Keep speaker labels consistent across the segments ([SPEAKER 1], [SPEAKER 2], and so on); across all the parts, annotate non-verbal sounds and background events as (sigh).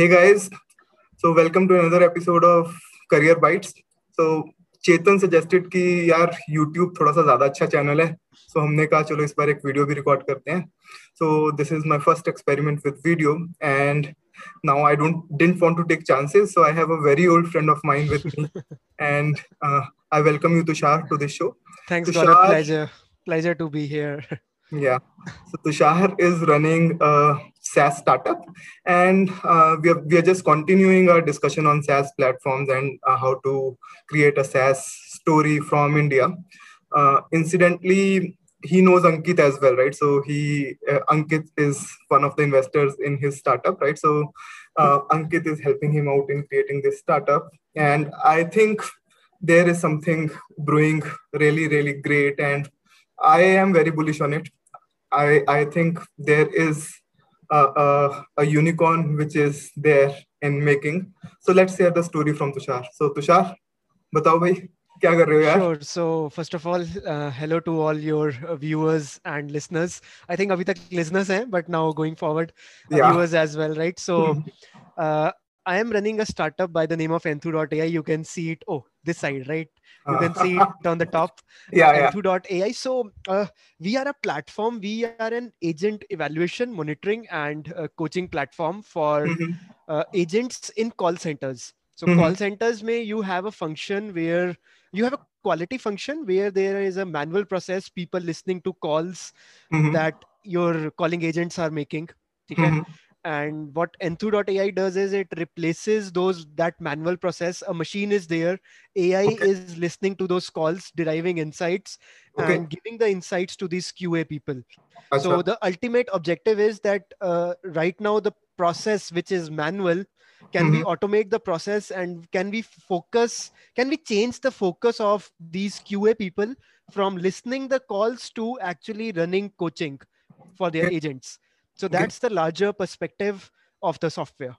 [SPEAKER 1] Hey guys, so welcome to another episode of Career Bites. So Chetan suggested कि यार YouTube थोड़ा सा ज़्यादा अच्छा चैनल है सो so, हमने कहा चलो इस बार एक वीडियो भी रिकॉर्ड करते हैं so this is my first experiment with video and now i don't didn't want to take chances so i have a very old friend of mine with me and uh, i welcome you tushar to this show
[SPEAKER 2] thanks tushar, God, pleasure pleasure to be here
[SPEAKER 1] Yeah. So Tushar is running a SaaS startup, and uh, we, are, we are just continuing our discussion on SaaS platforms and uh, how to create a SaaS story from India. Uh, incidentally, he knows Ankit as well, right? So he uh, Ankit is one of the investors in his startup, right? So uh, Ankit is helping him out in creating this startup, and I think there is something brewing really, really great, and I am very bullish on it. I, I think there is a, a, a, unicorn which is there in making. So let's hear the story from Tushar. So Tushar, बताओ भाई क्या कर रहे हो यार?
[SPEAKER 2] Sure. So first of all, uh, hello to all your viewers and listeners. I think अभी तक listeners हैं, but now going forward, uh, yeah. viewers as well, right? So. Uh, I am running a startup by the name of Enthu.ai. You can see it. Oh, this side, right? You can see it on the top. (laughs)
[SPEAKER 1] Yeah,
[SPEAKER 2] Enthu.ai. So uh, we are a platform. We are an agent evaluation, monitoring, and uh, coaching platform for mm-hmm. uh, agents in call centers. So mm-hmm. call centers may you have a function where you have a quality function where there is a manual process, people listening to calls mm-hmm. that your calling agents are making. Okay? And what enthu.ai does is it replaces those that manual process a machine is there ai okay. is listening to those calls deriving insights okay. and giving the insights to these qa people Achha. so the ultimate objective is that uh, right now the process which is manual can mm-hmm. we automate the process and can we focus can we change the focus of these qa people from listening the calls to actually running coaching for their okay. agents so that's the larger perspective of the software.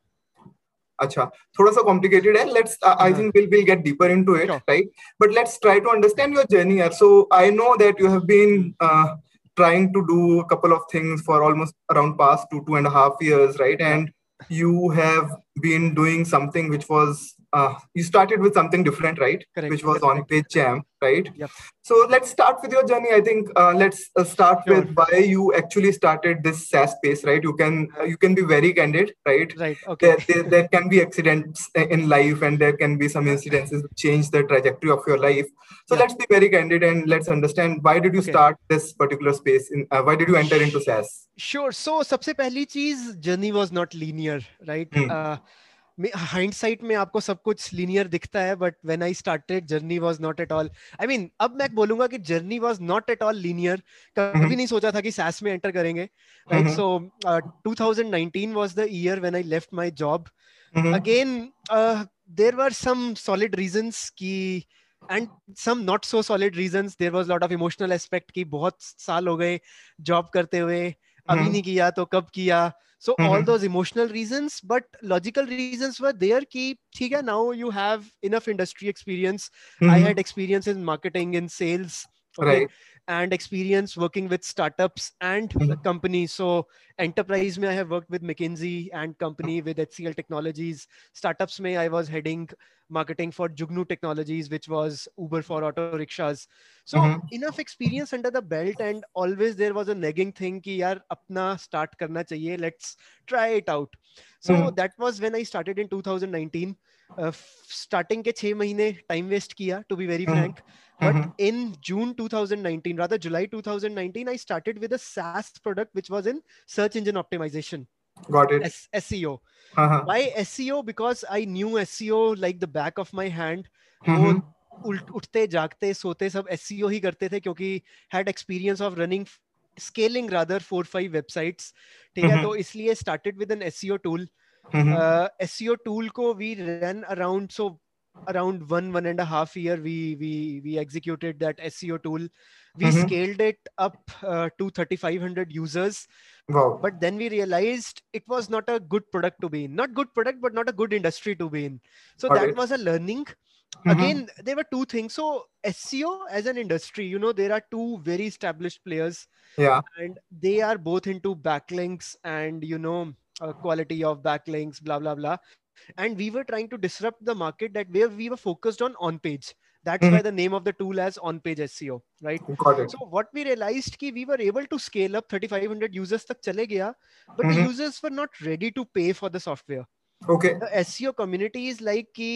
[SPEAKER 1] Acha, thoda sa complicated hai. Let's. Uh, I think we'll we'll get deeper into it, right? But let's try to understand your journey here. So I know that you have been uh, trying to do a couple of things for almost around past two two and a half years, right? And you have been doing something which was uh, you started with something different, right?
[SPEAKER 2] Correct.
[SPEAKER 1] Which was on page champ, right?
[SPEAKER 2] Yep.
[SPEAKER 1] So let's start with your journey. I think uh, let's uh, start sure. with why you actually started this SaaS space, right? You can uh, you can be very candid, right?
[SPEAKER 2] Right. Okay.
[SPEAKER 1] There, there, there, can be accidents in life, and there can be some incidences that change the trajectory of your life. So let's be very candid and let's understand why did you okay. start this particular space? In uh, why did you enter into SaaS?
[SPEAKER 2] Sure. So, सबसे पहली चीज journey was not linear, right? Hmm. Uh, hindsight में आपको सब कुछ linear दिखता है but when I started journey was not at all I mean अब मैं बोलूँगा कि journey was not at all linear कभी नहीं सोचा था कि सैस में एंटर करेंगे right so 2019 was the year when I left my job again there were some solid reasons की and some not so solid reasons there was lot of emotional aspect की बहुत साल हो गए जॉब करते हुए अभी नहीं किया तो कब किया? So mm-hmm. all those emotional reasons but logical reasons were there ki theek now you have enough industry experience mm-hmm. i had experience in marketing in sales
[SPEAKER 1] okay right
[SPEAKER 2] and experience working with startups and mm-hmm. companies. So enterprise may I have worked with McKinsey and company with HCL Technologies. Startups may I was heading marketing for Jugnoo Technologies, which was Uber for auto rickshaws. So mm-hmm. enough experience under the belt, and always there was a nagging thing ki yaar apna start karna chahiye. Let's try it out. So mm-hmm. that was when I started in 2019. Starting के छह महीने time waste किया to be very frank but in June 2019 rather July 2019 I started with a SaaS product which was in search engine optimization
[SPEAKER 1] got it
[SPEAKER 2] SEO why SEO because I knew SEO like the back of my hand वो hmm. उठते जागते सोते सब SEO ही करते थे क्योंकि had experience of running scaling rather four five websites ठीक है हम्म, हम्म। तो इसलिए started with an SEO tool mm-hmm. uh, SEO tool को we ran around so around one one and a half year we we we executed that seo tool we mm-hmm. scaled it up uh, to 3500 users
[SPEAKER 1] wow.
[SPEAKER 2] but then we realized it was not a good product to be in not good product but not a good industry to be in so All that right. was a learning mm-hmm. again there were two things so seo as an industry you know there are two very established players
[SPEAKER 1] yeah
[SPEAKER 2] and they are both into backlinks and you know uh, quality of backlinks blah blah blah and we were trying to disrupt the market that where we were focused on on page that's mm-hmm. why the name of the tool as on page seo right so what we realized ki we were able to scale up 3500 users tak chale gaya but mm-hmm. the users were not ready to pay for the software
[SPEAKER 1] okay
[SPEAKER 2] the seo community is like ki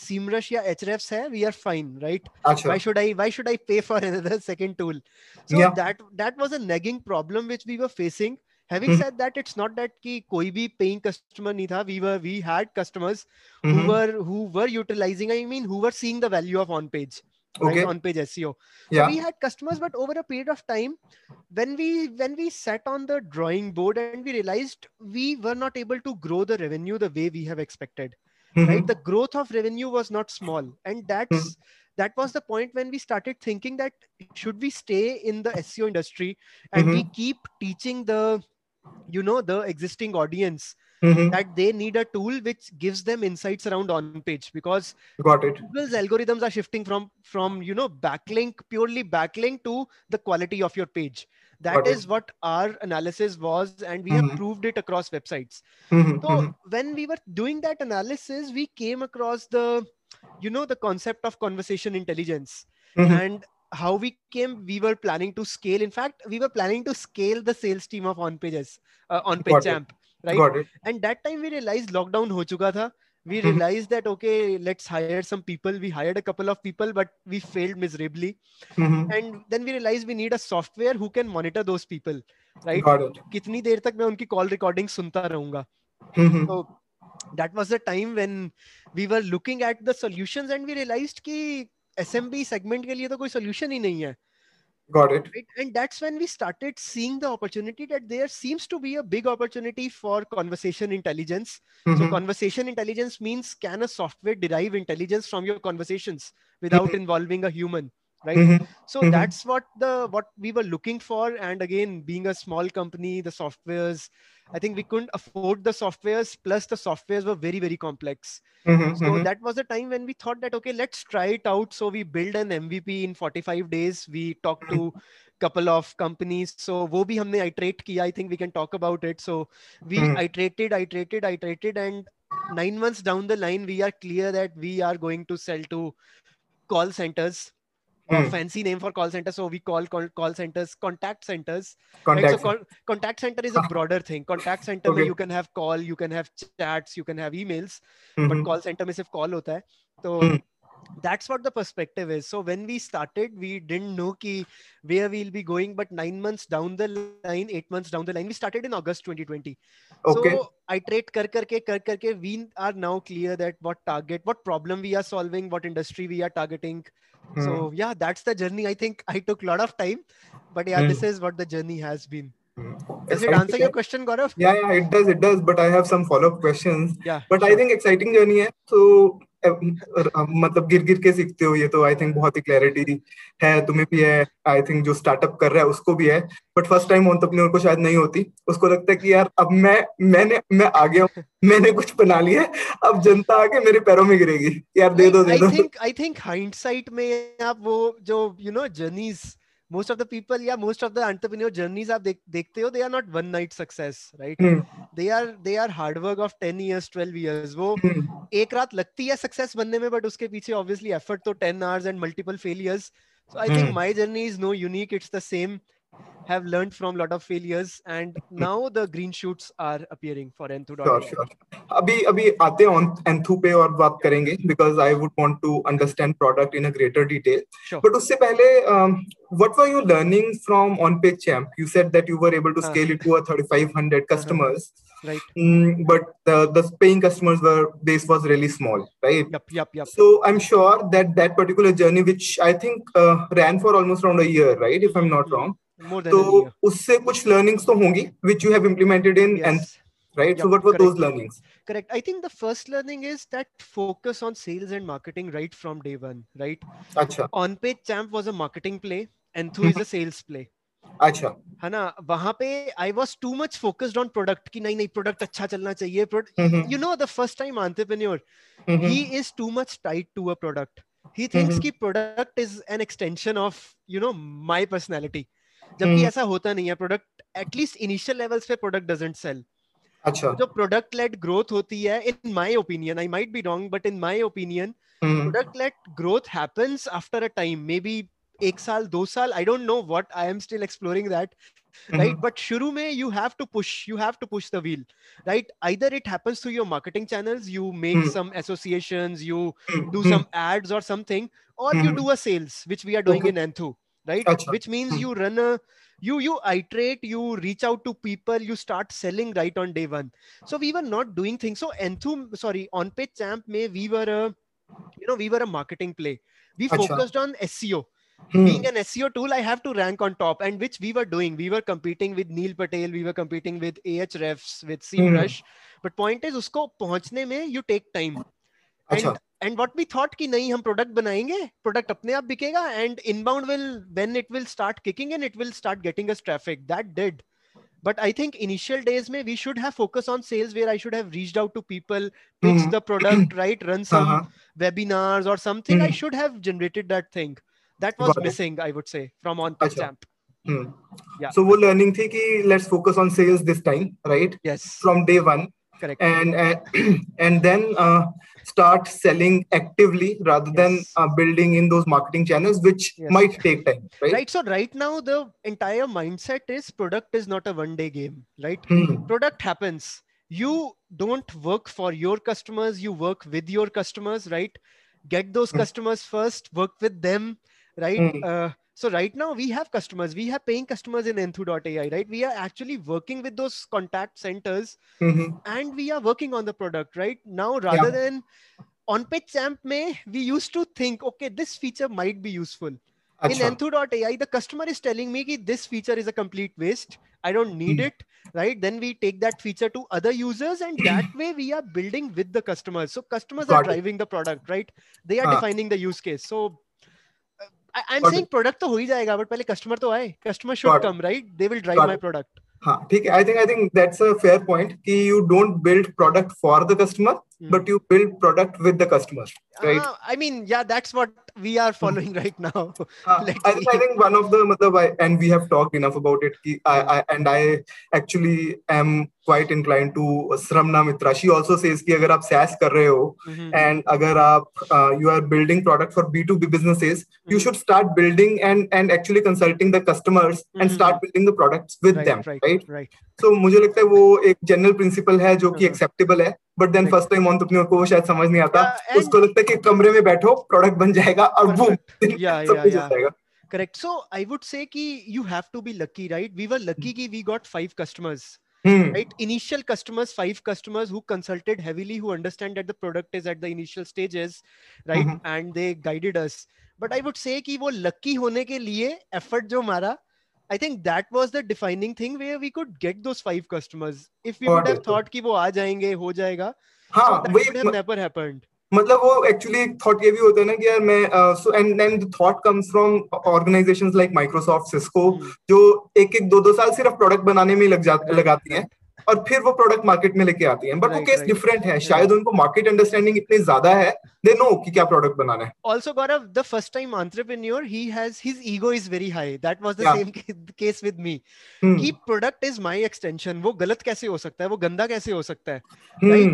[SPEAKER 2] Semrush या Ahrefs है, we are fine, right? Achha. Why should I why should I pay for (laughs) another second tool? So yeah. that that was a nagging problem which we were facing having mm-hmm. said that it's not that ki koi bhi paying customer nahi tha we were we had customers mm-hmm. who were who were utilizing i mean who were seeing the value of on page right, on page seo so we had customers but over a period of time when we when we sat on the drawing board and we realized we were not able to grow the revenue the way we have expected mm-hmm. right the growth of revenue was not small and that's mm-hmm that was the point when we started thinking that should we stay in the SEO industry and mm-hmm. we keep teaching the you know the existing audience mm-hmm. that they need a tool which gives them insights around on page because
[SPEAKER 1] got it
[SPEAKER 2] google's algorithms are shifting from from you know backlink purely backlink to the quality of your page That is what our analysis was and we mm-hmm. have proved it across websites mm-hmm. so mm-hmm. when we were doing that analysis we came across the you know the concept of conversation intelligence mm-hmm. and how we came we were planning to scale. In fact we were planning to scale the sales team of on pages uh, on page champ right? And that time we realized lockdown ho chuka tha. We mm-hmm. realized that okay let's hire some people. We hired a couple of people but we failed miserably. Mm-hmm. and then we realized we need a software who can monitor those people right? Kitni der tak main unki call recording sunta rahunga. Mm-hmm. so that was the time when we were looking at the solutions and we realized ki SMB segment के लिए तो कोई solution ही नहीं है
[SPEAKER 1] got it
[SPEAKER 2] right? and that's when we started seeing the opportunity that there seems to be a big opportunity for conversation intelligence mm-hmm. so conversation intelligence means can a software derive intelligence from your conversations without mm-hmm. involving a human right mm-hmm. so mm-hmm. that's what the what we were looking for and again being a small company the softwares I think we couldn't afford the softwares, plus the softwares were very, very complex. Mm-hmm, so mm-hmm. that was the time when we thought that, okay, let's try it out. So we build an MVP in 45 days. We talked to a couple of companies. So wo bhi humne iterate kiya. I think we can talk about it. So we mm-hmm. iterated, iterated, iterated. And nine months down the line, we are clear that we are going to sell to call centers mm. fancy name for call center. So we call call, call centers contact centers. Contact, right? so call, contact center is a broader thing. Contact center okay. you can have call, you can have chats, you can have emails. Mm-hmm. But call center में सिर्फ़ call होता है. So mm that's what the perspective is so when we started we didn't know ki where we'll be going but 9 months down the line 8 months down the line we started in august 2020 okay. so iterate kar karke kar karke we are now clear that what target what problem we are solving what industry we are targeting hmm. so yeah that's the journey i think i took a lot of time but yeah hmm. this is what the journey has been hmm. does it answer your question gaurav
[SPEAKER 1] yeah yeah it does it does but i have some follow up questions
[SPEAKER 2] yeah
[SPEAKER 1] but sure. i think exciting journey hai so मतलब गिर गिर के सीखते हो ये तो I think बहुत ही clarity है तुम्हें भी है आई थिंक जो स्टार्टअप कर रहा है उसको भी है बट फ़र्स्ट टाइम ऑन्टरप्रेन्योर को शायद नहीं होती। उसको लगता है कि यार अब मैं मैंने मैं आ गया मैंने कुछ बना लिया अब जनता आके मेरे पैरों में गिरेगी यार दे दो दे दो।
[SPEAKER 2] I think I think hindsight में आप वो जो you know journeys most of the people या most of the entrepreneur journeys आप देख, देखते हो they are not one night success right they are they are hard work of 10 years 12 years वो hmm. एक रात लगती है सक्सेस बनने में बट उसके पीछे ऑब्वियसली एफर्ट तो 10 hours and multiple failures so I think my journey is no unique it's the same have learned from a lot of failures and now the green shoots are appearing for Enthu.
[SPEAKER 1] Sure, sure. अभी अभी आते हैं Enthu पे और बात करेंगे because I would want to understand product in a greater detail.
[SPEAKER 2] Sure.
[SPEAKER 1] But उससे पहले um, what were you learning from OnPage Champ? You said that you were able to scale uh, it to a 3,500 customers. Uh-huh.
[SPEAKER 2] Right.
[SPEAKER 1] Mm, but the, the paying customers were base was really small, right?
[SPEAKER 2] Yep, yep, yep.
[SPEAKER 1] So I'm sure that that particular journey, which I think uh, ran for almost around a year, right? If I'm not wrong. तो उससे कुछ learnings तो होंगी which you have implemented in yes. right yeah, so what were correct. those learnings
[SPEAKER 2] correct i think the first learning is that focus on sales and marketing right from day one right
[SPEAKER 1] acha
[SPEAKER 2] on page champ was a marketing play and thu is a sales play
[SPEAKER 1] अच्छा
[SPEAKER 2] है ना वहाँ पे I was too much focused on product कि नहीं नहीं product अच्छा चलना चाहिए you know the first time entrepreneur he is too much tied to a product he thinks कि product is an extension of you know my personality जबकि hmm. Hmm. ऐसा होता नहीं है product at least initial levels पे product doesn't sell
[SPEAKER 1] अच्छा।
[SPEAKER 2] जो product late growth होती है in my opinion I might be wrong but in my opinion product led growth happens after a time may be एक साल दो साल I don't know what I am still exploring that right but शुरू में you have to push you have to push the wheel right either it happens through your marketing channels you make some associations you do some ads और something और you do a sales which we are doing in Enthu right which means hmm. you run a you you iterate you reach out to people you start selling right on day one so we were not doing things so enthum sorry on page champ may we were a you know we were a marketing play we focused on seo Hmm. being an SEO tool, I have to rank on top, and which we were doing. We were competing with Neil Patel, we were competing with Ahrefs, with SEMrush. Hmm. But point is, usko pahunchne mein you take time. And and what we thought कि नहीं हम product बनाएँगे product अपने आप बिकेगा and inbound will when it will start kicking in it will start getting us traffic that did but I think initial days में we should have focus on sales where I should have reached out to people pitch the product right run some webinars और something I should have generated that thing that was missing I would say from on
[SPEAKER 1] pitch stamp so वो learning थी कि let's focus on sales this time right
[SPEAKER 2] yes
[SPEAKER 1] from day one
[SPEAKER 2] correct
[SPEAKER 1] and uh, (clears throat) and then uh, start selling actively rather yes. than uh, building in those marketing channels which yes. might take time right
[SPEAKER 2] right so right now the entire mindset is product is not a one day game right hmm. product happens you don't work for your customers you work with your customers right get those hmm. customers first work with them right? Mm. Uh, so right now we have customers, we have paying customers in Enthu.ai, right? We are actually working with those contact centers mm-hmm. and we are working on the product, right? Now, rather yeah. than on page champ may we used to think, okay, this feature might be useful. Achha. In Enthu.ai, the customer is telling me that this feature is a complete waste. I don't need mm. it, right? Then we take that feature to other users, and that (clears throat) way we are building with the customers. So customers Got are driving it. the product, right? They are uh. defining the use case. So I am saying product तो हो ही जाएगा but पहले customer तो आए। Customer should come right they will drive my product
[SPEAKER 1] हाँ ठीक है। I think I think that's a fair point कि you don't build product for the customer but you build product with the customer right
[SPEAKER 2] I mean या that's what we are following right now. (laughs)
[SPEAKER 1] Ah, I, think, I, think, one of the and we have talked enough about it. I, I, and I actually am quite inclined to Sramana Mitra. She also says that if you SaaS kar rahe ho, mm-hmm. and if aap, uh, you are building product for B2B businesses, mm-hmm. you should start building and, and actually consulting the customers mm-hmm. and start building the products with right, them. Right,
[SPEAKER 2] right. right.
[SPEAKER 1] So I think that is a general principle that uh-huh. is acceptable. जो but then first time on को वो शायद समझ नहीं आता। Yeah, उसको लगता है कि कमरे में बैठो प्रोडक्ट बन जाएगा और boom
[SPEAKER 2] correct so I would say कि you have to be lucky right we were lucky कि we got five customers right initial customers five customers who consulted heavily who understand that the product is at the initial stages right and they guided us but I would say कि वो lucky होने के लिए effort जो हमारा I think that was the defining thing where we could get those five customers. If we would have thought कि वो आ जाएँगे हो जाएगा, हाँ, so that would have never happened.
[SPEAKER 1] मतलब वो एक्चुअली थॉट ये भी होता है ना कि यार मैं so and and thought comes from organizations like Microsoft Cisco जो एक एक दो दो साल सिर्फ़ प्रोडक्ट बनाने में लग जाते लगाती हैं और फिर वो प्रोडक्ट मार्केट में लेके आती हैं। बट वो केस डिफरेंट है। शायद उनको मार्केट अंडरस्टैंडिंग इतनी ज़्यादा है दे नो कि क्या प्रोडक्ट बनाना है।
[SPEAKER 2] Also Gaurav the first time entrepreneur he has his ego is very high that was the same case with me कि प्रोडक्ट इज़ माय एक्सटेंशन वो गलत कैसे हो सकता है? वो गंदा कैसे हो सकता है?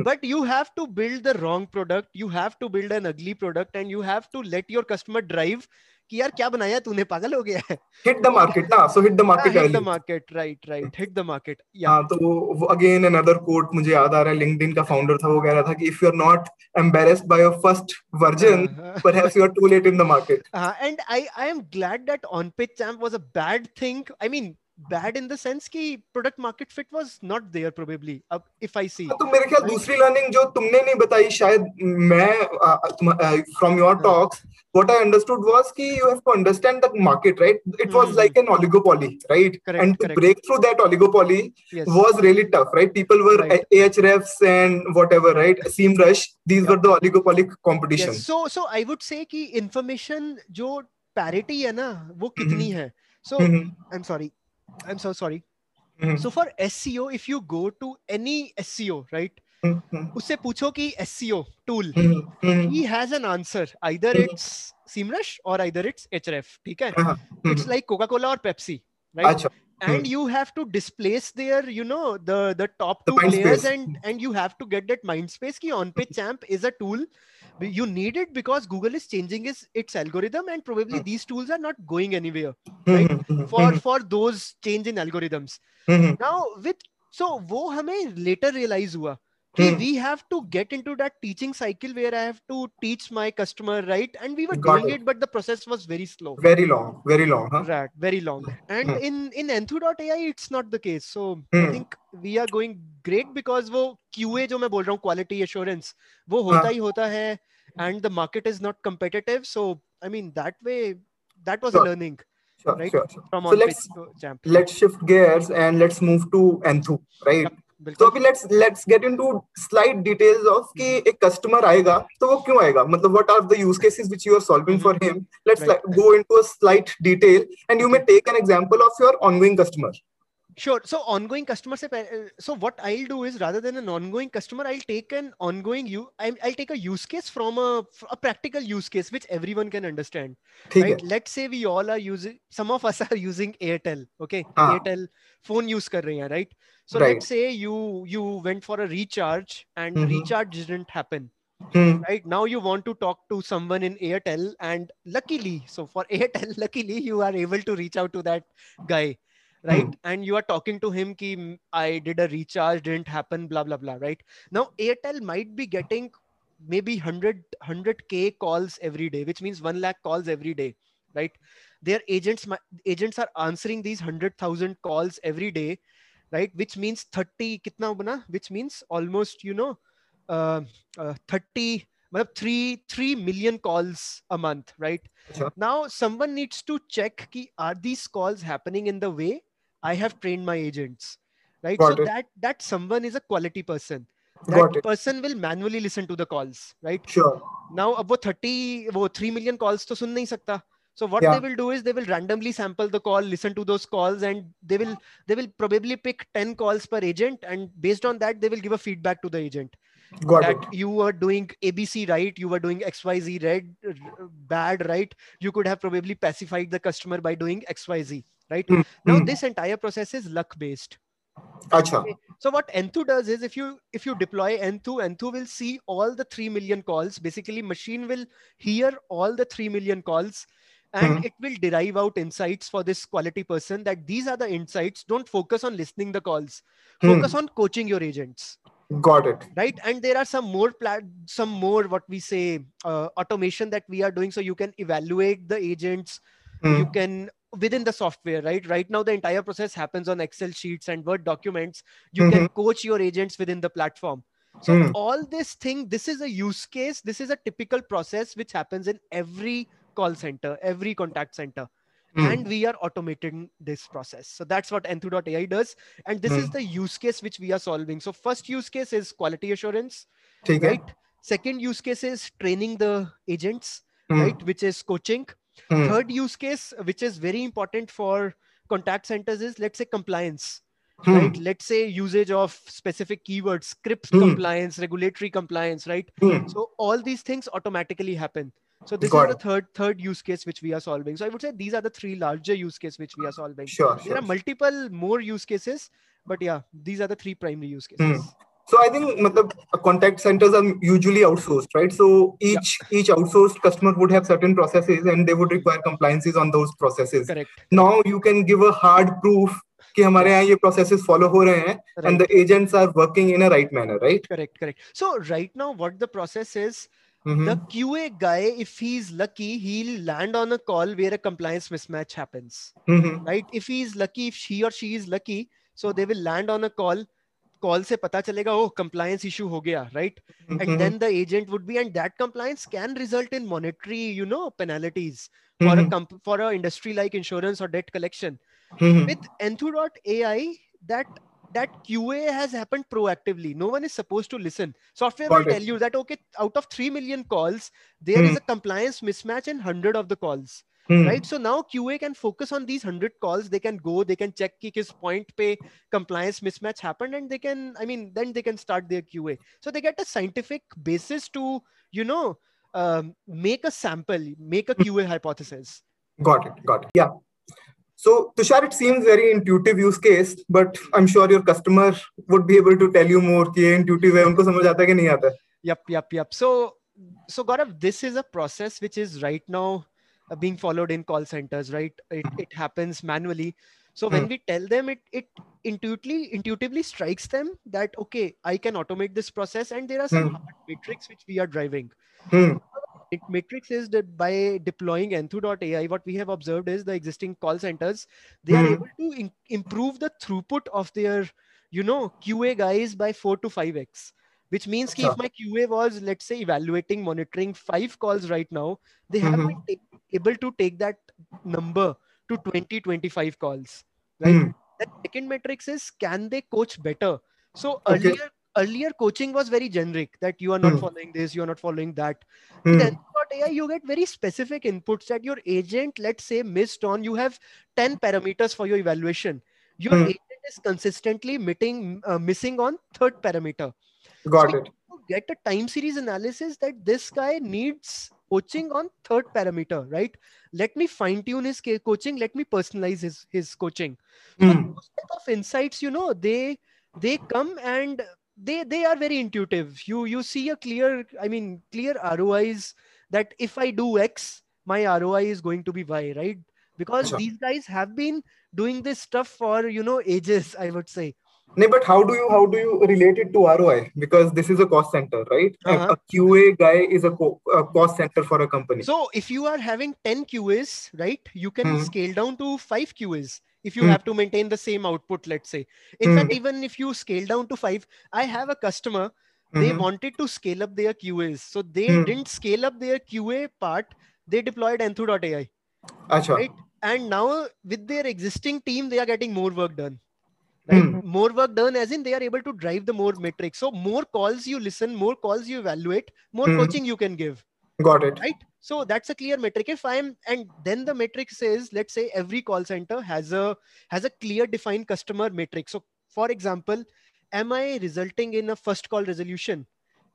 [SPEAKER 2] But you have to build the wrong product you have to build an ugly product and you have to let your customer drive कि यार क्या बनाया तूने? पागल हो गया है।
[SPEAKER 1] हिट द मार्केट ना so hit the market
[SPEAKER 2] hit the market right right hit the market
[SPEAKER 1] हाँ तो वो अगेन अनदर कोट मुझे याद आ रहा है लिंक्डइन का फाउंडर था वो कह रहा था कि if you are not embarrassed by your first version perhaps you are too late in the market
[SPEAKER 2] हाँ and I I am glad that on pitch champ was a bad thing I mean bad in the sense कि product market fit was not there probably अब if I see
[SPEAKER 1] तो मेरे ख्याल दूसरी learning जो तुमने नहीं बताई शायद मैं from your talks what I understood was कि you have to understand the market right it was like an oligopoly right and to break through that oligopoly was really tough right people were Ahrefs and whatever right SEMrush these were the oligopolic competition
[SPEAKER 2] so so I would say कि information जो parity है ना वो कितनी है? So I am sorry I'm so sorry. So for SEO, if you go to any SEO, right? Mm-hmm. उससे पूछो कि SEO tool he has an answer. Either it's Semrush or either it's Ahrefs ठीक है? It's like Coca Cola or Pepsi right? And you have to displace their you know the the top two players and and you have to get that mind space ki on page champ is a tool you need it because google is changing its, its algorithm and probably hmm. these tools are not going anywhere hmm, right? Hmm, hmm, for hmm. for those change in algorithms. Now with so wo hame later realize hua hmm. we have to get into that teaching cycle where I have to teach my customer, right? And we were Got doing it. it. but the process was very slow.
[SPEAKER 1] Very long, very long. Huh?
[SPEAKER 2] Right, very long. And hmm. in in Enthu.ai, it's not the case. So hmm. I think we are going great because वो QA जो मैं बोल रहा हूँ quality assurance वो होता ही होता है and the market is not competitive. So I mean that way that was sure. a learning.
[SPEAKER 1] Sure, right? sure, sure. From so let's let's shift gears and let's move to Enthu, right? Yep. तो अभी let's let's get into slide details of कि एक customer आएगा तो वो क्यों आएगा? मतलब what are the use cases which you are solving for him let's go into a slide detail and you may take an example of your ongoing customer
[SPEAKER 2] Sure. So ongoing customer say, so what I'll do is rather than an ongoing customer, I'll take an ongoing you. I'll take a use case from a, a practical use case which everyone can understand. Right? Let's say we all are using. Some of us (laughs) are using Airtel. Okay. Ah. Airtel phone use kar rahe hain, right? So right. let's say you you went for a recharge and mm-hmm. recharge didn't happen. Hmm. Right now, you want to talk to someone in Airtel, and luckily, so for (laughs) Airtel, luckily you are able to reach out to that guy, right? Hmm. And you are talking to him, ki I did a recharge, didn't happen, blah blah blah, right? Now Airtel might be getting maybe 100 100k calls every day, which means one lakh calls every day, right? Their agents agents are answering these hundred thousand calls every day, right which means 30 kitna bana which means almost you know uh, uh, 30 3 3 million calls a month right sure. now someone needs to check ki, are these calls happening in the way i have trained my agents right Got so it. that that someone is a quality person that person will manually listen to the calls right
[SPEAKER 1] sure
[SPEAKER 2] now अब वो 30 वो 3 million calls तो सुन नहीं सकता so what yeah. they will do is they will randomly sample the call listen to those calls and they will they will probably pick 10 calls per agent and based on that they will give a feedback to the agent Got that it. you were doing abc right you were doing xyz red bad right you could have probably pacified the customer by doing xyz right mm. now this entire process is luck based
[SPEAKER 1] Achha. Okay.
[SPEAKER 2] So what Enthu does is if you if you deploy Enthu, Enthu will see all the 3 million calls. Basically, machine will hear all the 3 million calls and mm-hmm. it will derive out insights for this quality person that these are the insights don't focus on listening the calls focus mm. on coaching your agents
[SPEAKER 1] got it
[SPEAKER 2] right and there are some more plat some more what we say uh, automation that we are doing so you can evaluate the agents mm. you can within the software right right now the entire process happens on excel sheets and word documents you mm-hmm. can coach your agents within the platform so mm. all this thing this is a use case this is a typical process which happens in every call center, every contact center. Mm. And we are automating this process. So that's what Enthu.ai does. And this mm. is the use case which we are solving. So first use case is quality assurance,
[SPEAKER 1] right?
[SPEAKER 2] Second use case is training the agents, mm. right? Which is coaching. Hmm. Third use case, which is very important for contact centers is let's say compliance. Hmm. right let's say usage of specific keywords script hmm. compliance regulatory compliance right hmm. so all these things automatically happen so this Got is the third third use case which we are solving. So I would say these are the three larger use case which we are solving.
[SPEAKER 1] Sure.
[SPEAKER 2] There are multiple more use cases, but yeah, these are the three primary use cases Hmm.
[SPEAKER 1] So I think matlab, contact centers are usually outsourced, right? So each yeah. each outsourced customer would have certain processes and they would require compliances on those processes.
[SPEAKER 2] Correct.
[SPEAKER 1] Now you can give a hard proof कि हमारे यहाँ ये processes follow हो रहे हैं and the agents are working in a right manner, right?
[SPEAKER 2] Correct, correct. So right now what the process is Mm-hmm. The QA guy, if he's lucky, he'll land on a call where a compliance mismatch happens.
[SPEAKER 1] Mm-hmm.
[SPEAKER 2] Right? If he's lucky, if he or she is lucky, so they will land on a call. call से पता चलेगा oh compliance issue हो गया right and then the agent would be and that compliance can result in monetary you know penalties for a for a industry like insurance और debt collection with Enthu dot A I that that QA has happened proactively. No one is supposed to listen. Software Got will it. tell you that okay, out of three million calls, there hmm. is a compliance mismatch in hundred of the calls. Hmm. Right. So now QA can focus on these 100 calls. They can go, they can check ki kis point pay compliance mismatch happened and they can, I mean, then they can start their QA. So they get a scientific basis to, you know, um, make a sample, make a QA hypothesis.
[SPEAKER 1] Got it. Got it. Yeah. So, Tushar, it seems very intuitive use case, but I'm sure your customer would be able to tell you more कि intuitive है उनको समझ आता है कि नहीं आता
[SPEAKER 2] Yep, yep, yep. So, so Gaurav, this is a process which is right now uh, being followed in call centers, right? It, it happens manually. So when hmm. we tell them it, it intuitively intuitively strikes them that okay, I can automate this process, and there are some hmm. metrics which we are driving. It matrix is that by deploying Enthu.ai, what we have observed is the existing call centers, they mm. are hmm. able to in- improve the throughput of their, you know, QA guys by four to five X. Which means sure. if my QA was, let's say, evaluating, monitoring five calls right now, they have mm-hmm. been ta- able to take that number to 20, 25 calls. Right. Mm. The second metrics is can they coach better? So okay. earlier earlier coaching was very generic that you are not hmm. following this you are not following that hmm. then AI, you get very specific inputs that your agent, let's say, missed on. You have 10 parameters for your evaluation. Your hmm. agent is consistently meeting, uh, missing on third parameter.
[SPEAKER 1] Got so it.
[SPEAKER 2] get a time series analysis that this guy needs coaching on third parameter, right? Let me fine tune his coaching. Let me personalize his, his coaching. Hmm. Those type of insights, you know, they they come and they they are very intuitive you you see a clear i mean clear rois that if i do x my roi is going to be y right because sure. these guys have been doing this stuff for you know ages i would say
[SPEAKER 1] no, but how do you how do you relate it to ROI? Because this is a cost center, right? Uh-huh. A QA guy is a, co- a, cost center for a company.
[SPEAKER 2] So if you are having 10 QAs, right, you can hmm. scale down to five QAs if you mm. have to maintain the same output let's say in mm. fact even if you scale down to 5 i have a customer mm-hmm. they wanted to scale up their qas so they mm. didn't scale up their qa part they deployed enthu.ai
[SPEAKER 1] Achha. right
[SPEAKER 2] and now with their existing team they are getting more work done right? Mm. more work done as in they are able to drive the more metrics. So more calls you listen more calls you evaluate more mm. coaching you can give.
[SPEAKER 1] Got it.
[SPEAKER 2] Right? So that's a clear metric. If i'm and then the metric says let's say every call center has a has a clear defined customer metric. So for example am i resulting in a first call resolution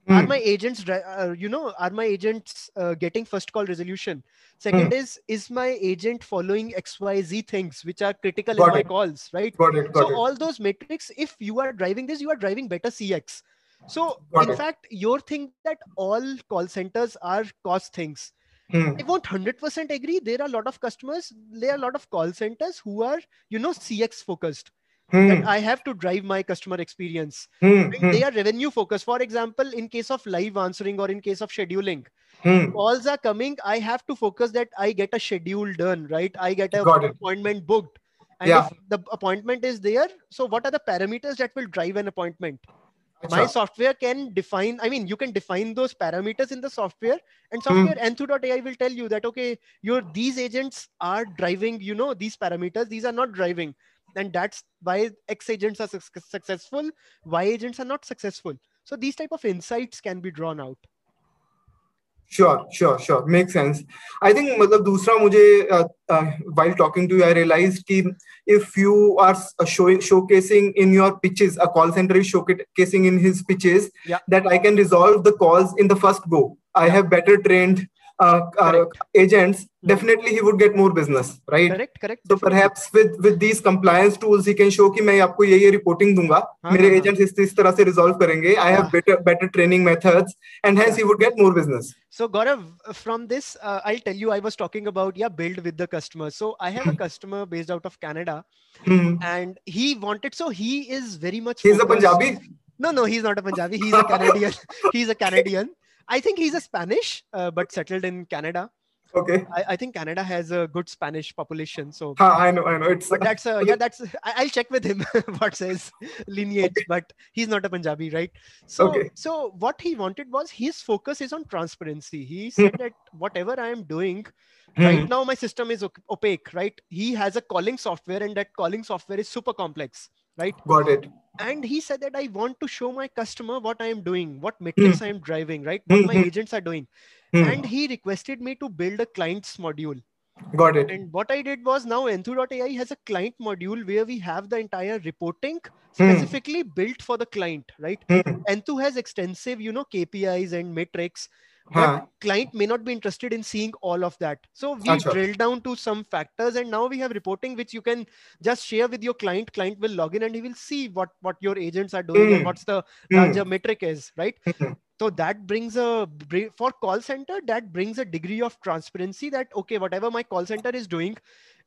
[SPEAKER 2] mm. are my agents uh, you know are my agents uh, getting first call resolution second mm. is is my agent following xyz things which are critical got in it. my calls right
[SPEAKER 1] got it, got
[SPEAKER 2] so
[SPEAKER 1] it.
[SPEAKER 2] all those metrics if you are driving this you are driving better cx so Got in it. fact, your thing that all call centers are cost things. Hmm. I won't 100% agree. There are a lot of customers, there are a lot of call centers who are, you know, CX focused. Hmm. That I have to drive my customer experience. Hmm. hmm. They are revenue focused. For example, in case of live answering or in case of scheduling, hmm. calls are coming. I have to focus that I get a schedule done, right? I get an appointment booked. And yeah. if the appointment is there, so what are the parameters that will drive an appointment? my software can define i mean you can define those parameters in the software and software mm. enthu.ai will tell you that okay your these agents are driving you know these parameters these are not driving and that's why x agents are su- successful y agents are not successful so these type of insights can be drawn out
[SPEAKER 1] Sure, sure, sure. Makes sense. I think मतलब दूसरा मुझे uh, uh, while talking to you, I realized कि if you are uh, showing showcasing in your pitches, a call center is showcasing in his pitches
[SPEAKER 2] yeah.
[SPEAKER 1] that I can resolve the calls in the first go. I have better trained uh, uh, agents, definitely he would get more business, right?
[SPEAKER 2] Correct, correct.
[SPEAKER 1] So perhaps with with these compliance tools, he can show कि मैं आपको ये ये reporting दूंगा, मेरे agents इस इस तरह से resolve करेंगे. I have better better training methods, and hence he would get more business.
[SPEAKER 2] So Gaurav, from this, uh, I'll tell you, I was talking about yeah, build with the customer. So I have a customer based out of Canada, mm-hmm. and he wanted. So he is very much.
[SPEAKER 1] He's focused. a Punjabi.
[SPEAKER 2] No, no, he's not a Punjabi. He's a (laughs) Canadian. he's a Canadian. I think he's a Spanish, uh, but settled in Canada.
[SPEAKER 1] Okay.
[SPEAKER 2] I, I, think Canada has a good Spanish population. So
[SPEAKER 1] ha, I know, I know. It's
[SPEAKER 2] that's uh, (laughs) yeah, that's I, will check with him (laughs) what says lineage, okay. but he's not a Punjabi, right? So okay. so what he wanted was his focus is on transparency. He hmm. said that whatever I am doing, hmm. right now my system is opaque, right? He has a calling software, and that calling software is super complex right?
[SPEAKER 1] Got it.
[SPEAKER 2] And he said that i want to show my customer what i am doing what metrics mm. i am driving right? What my agents are doing. Mm. and he requested me to build a clients module.
[SPEAKER 1] Got it.
[SPEAKER 2] And what i did was now enthu.ai has a client module where we have the entire reporting specifically mm. built for the client right? Enthu has extensive you know kpis and metrics but client may not be interested in seeing all of that so we Achha. drill down to some factors and now we have reporting which you can just share with your client client will log in and he will see what what your agents are doing mm. and what's the mm. larger metric is right hmm. so that brings a for call center that brings a degree of transparency that okay whatever my call center is doing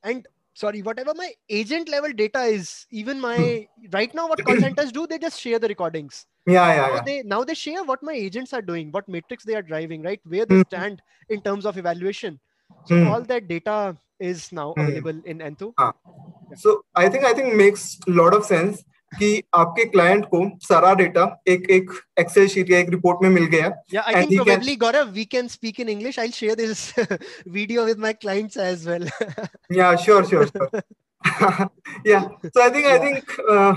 [SPEAKER 2] and sorry whatever my agent level data is even my hmm. right now what call centers do they just share the recordings
[SPEAKER 1] yeah, yeah,
[SPEAKER 2] now
[SPEAKER 1] yeah.
[SPEAKER 2] they now they share what my agents are doing what metrics they are driving right where they mm. stand in terms of evaluation so mm. all that data is now hmm. available in Enthu. हाँ.
[SPEAKER 1] Ah. So I think I think makes lot of sense कि आपके client को सारा data एक एक Excel sheet या एक report में मिल गया
[SPEAKER 2] yeah I think probably Gaurav we can speak in English I will share this video with my clients as well
[SPEAKER 1] yeah sure sure sure yeah so i think i think uh,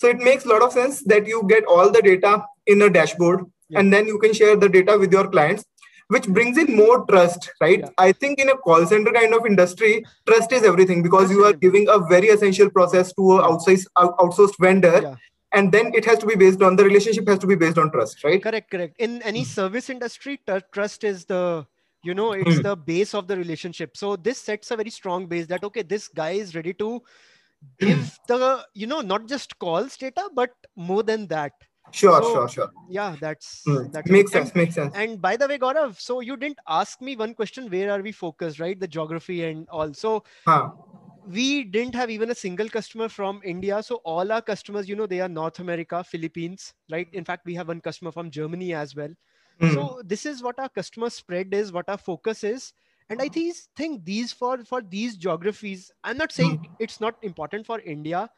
[SPEAKER 1] so it makes a lot of sense that you get all the data in a dashboard yeah. and then you can share the data with your clients, which brings in more trust, right? Yeah. I think in a call center kind of industry, trust is everything because you are giving a very essential process to a outside, outsourced vendor. Yeah. And then it has to be based on the relationship has to be based on trust, right?
[SPEAKER 2] Correct, correct. In any service industry, trust is the you know it's mm. the base of the relationship so this sets a very strong base that okay this guy is ready to give the you know not just calls data but more than that.
[SPEAKER 1] Sure so, sure sure.
[SPEAKER 2] yeah that's mm. that
[SPEAKER 1] makes sense and, makes sense.
[SPEAKER 2] And by the way gaurav so you didn't ask me one question where are we focused right? The geography and all. So huh. we didn't have even a single customer from india. So all our customers you know they are north america philippines right? In fact we have one customer from germany as well. Mm. so this is what our customer spread is what our focus is and i think these for for these geographies i'm not saying hmm. it's not important for india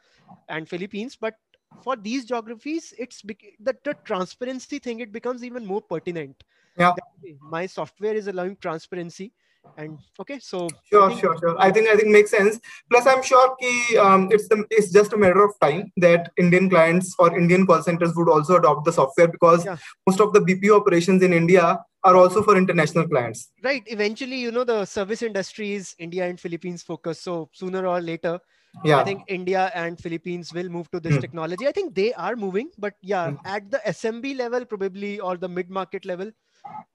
[SPEAKER 2] and philippines but for these geographies it's the, the transparency thing it becomes even more pertinent.
[SPEAKER 1] Yeah.
[SPEAKER 2] My software is allowing transparency and okay so
[SPEAKER 1] sure think, sure sure. I think i think makes sense. Plus i'm sure ki, um, it's the, it's just a matter of time that indian clients or indian call centers would also adopt the software because yeah. most of the bpo operations in india are also for international clients
[SPEAKER 2] right eventually you know the service industry is india and philippines focus so sooner or later
[SPEAKER 1] yeah
[SPEAKER 2] i think india and philippines will move to this mm. technology i think they are moving but yeah mm. at the smb level probably or the mid market level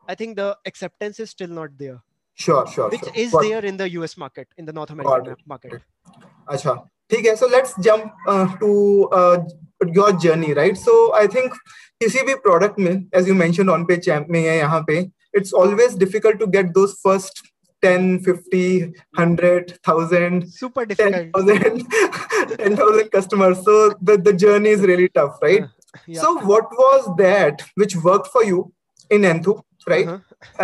[SPEAKER 2] i think the acceptance is still not there
[SPEAKER 1] Sure, sure.
[SPEAKER 2] Which
[SPEAKER 1] sure.
[SPEAKER 2] is Got there in the US market, in the North American market.
[SPEAKER 1] Acha. ठीक है. So let's jump uh, to uh, your journey, right? So I think किसी भी product में, as you mentioned on page में है यहाँ पे, it's always difficult to get those first 10, 50, 100, 1000,
[SPEAKER 2] super difficult.
[SPEAKER 1] 10,000 10, (laughs) customers. So the, the journey is really tough, right? Uh, yeah. So what was that which worked for you in Enthu, right? Uh-huh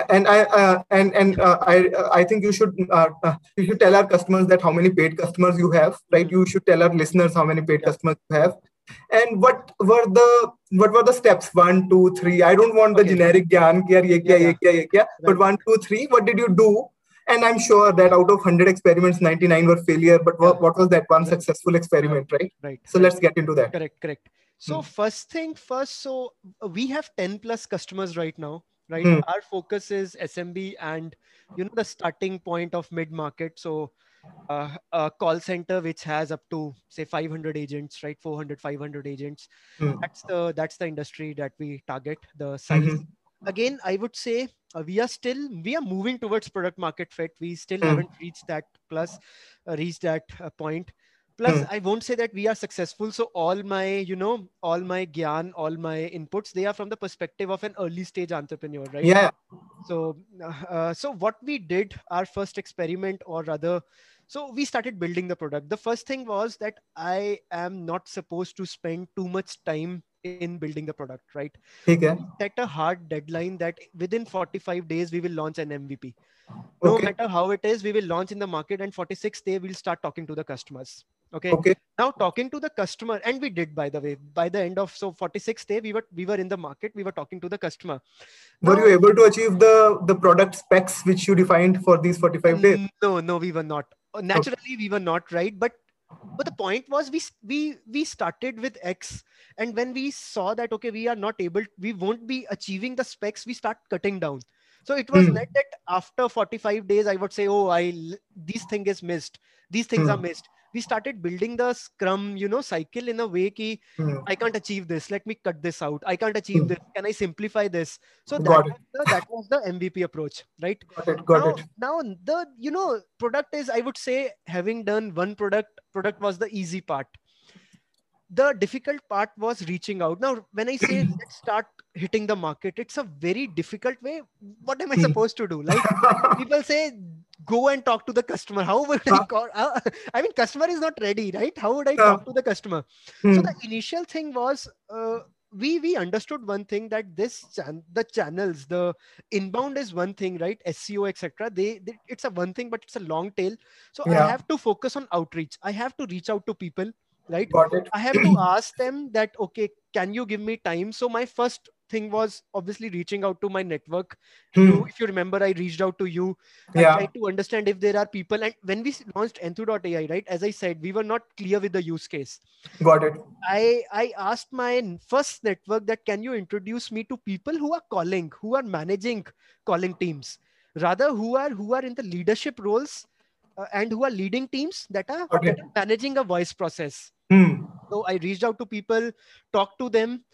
[SPEAKER 1] and I uh, and and uh, I I think you should uh, uh, you should tell our customers that how many paid customers you have, right? You should tell our listeners how many paid yeah. customers you have, and what were the what were the steps one two three? I don't want the okay. generic gyan kya ye kya ye kya ye kya, but one two three. What did you do? And I'm sure that out of 100 experiments, 99 were failure. But what, what was that one successful experiment, right?
[SPEAKER 2] Right.
[SPEAKER 1] So let's get into that.
[SPEAKER 2] Correct. Correct. So hmm. first thing first. So we have 10 plus customers right now right mm. our focus is smb and you know the starting point of mid market so uh, a call center which has up to say 500 agents right 400 500 agents mm. that's the that's the industry that we target the size mm-hmm. again i would say uh, we are still we are moving towards product market fit we still haven't reached that plus uh, reached that uh, point plus mm. i won't say that we are successful so all my you know all my gyan all my inputs they are from the perspective of an early stage entrepreneur right
[SPEAKER 1] yeah
[SPEAKER 2] so uh, so what we did our first experiment or rather so we started building the product the first thing was that i am not supposed to spend too much time in building the product right
[SPEAKER 1] okay.
[SPEAKER 2] set a hard deadline that within 45 days we will launch an mvp no okay. matter how it is we will launch in the market and 46th day we'll start talking to the customers okay?
[SPEAKER 1] Okay.
[SPEAKER 2] Now talking to the customer and we did by the way. By the end of so 46th day we were we were in the market we were talking to the customer.
[SPEAKER 1] Now, were you able to achieve the the product specs which you defined for these 45 days?
[SPEAKER 2] No no we were not. Uh, naturally okay. we were not right? But but the point was we we we started with x and when we saw that okay we are not able we won't be achieving the specs we start cutting down. So it was mm. that after 45 days i would say oh i these thing is missed. These things mm. are missed we started building the scrum you know cycle in a way ki
[SPEAKER 1] Hmm.
[SPEAKER 2] i can't achieve this let me cut this out i can't achieve
[SPEAKER 1] Hmm.
[SPEAKER 2] this can i simplify this so that was, the, that was the mvp approach right
[SPEAKER 1] Got it. Got
[SPEAKER 2] now,
[SPEAKER 1] it.
[SPEAKER 2] now the you know product is i would say having done one product product was the easy part the difficult part was reaching out now when i say let's start hitting the market it's a very difficult way what am i
[SPEAKER 1] Hmm.
[SPEAKER 2] supposed to do like (laughs) people say go and talk to the customer. How would i (laughs) call uh, i mean customer is not ready right? How would i talk to the customer?
[SPEAKER 1] Hmm.
[SPEAKER 2] so the initial thing was uh, we we understood one thing that this chan- the channels the inbound is one thing right? Seo etc they, they it's a one thing but it's a long tail. So
[SPEAKER 1] Yeah.
[SPEAKER 2] i have to focus on outreach. I have to reach out to people right?
[SPEAKER 1] Got it.
[SPEAKER 2] I have to (clears throat) ask them that, okay, can you give me time? So my first thing was obviously reaching out to my network.
[SPEAKER 1] Hmm.
[SPEAKER 2] You, if you remember, I reached out to you and
[SPEAKER 1] Yeah.
[SPEAKER 2] tried to understand if there are people. And when we launched Enthu.ai, right, as I said, we were not clear with the use case.
[SPEAKER 1] Got it.
[SPEAKER 2] I, I asked my first network that can you introduce me to people who are calling, who are managing calling teams, rather who are who are in the leadership roles uh, and who are leading teams that are,
[SPEAKER 1] Okay.
[SPEAKER 2] that are managing a voice process
[SPEAKER 1] Hmm.
[SPEAKER 2] so i reached out to people talked to them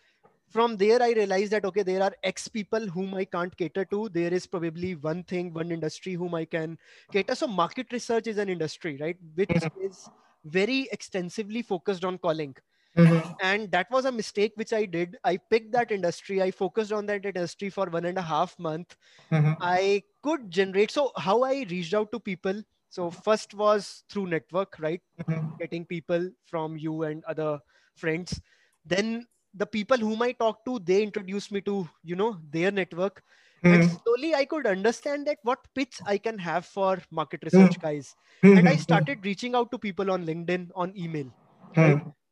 [SPEAKER 2] from there i realized that okay there are x people whom i can't cater to. There is probably one thing one industry whom i can cater. So market research is an industry right which is very extensively focused on calling.
[SPEAKER 1] Mhm.
[SPEAKER 2] and that was a mistake which i did. I picked that industry. I focused on that industry for one and a half month.
[SPEAKER 1] Mhm.
[SPEAKER 2] i could generate so how i reached out to people so first was through network right
[SPEAKER 1] Mhm.
[SPEAKER 2] getting people from you and other friends. Then the people whom i talked to they introduced me to you know their network. And
[SPEAKER 1] Mhm.
[SPEAKER 2] slowly i could understand that what pitch i can have for market research guys.
[SPEAKER 1] Mhm.
[SPEAKER 2] and i started reaching out to people on linkedin on email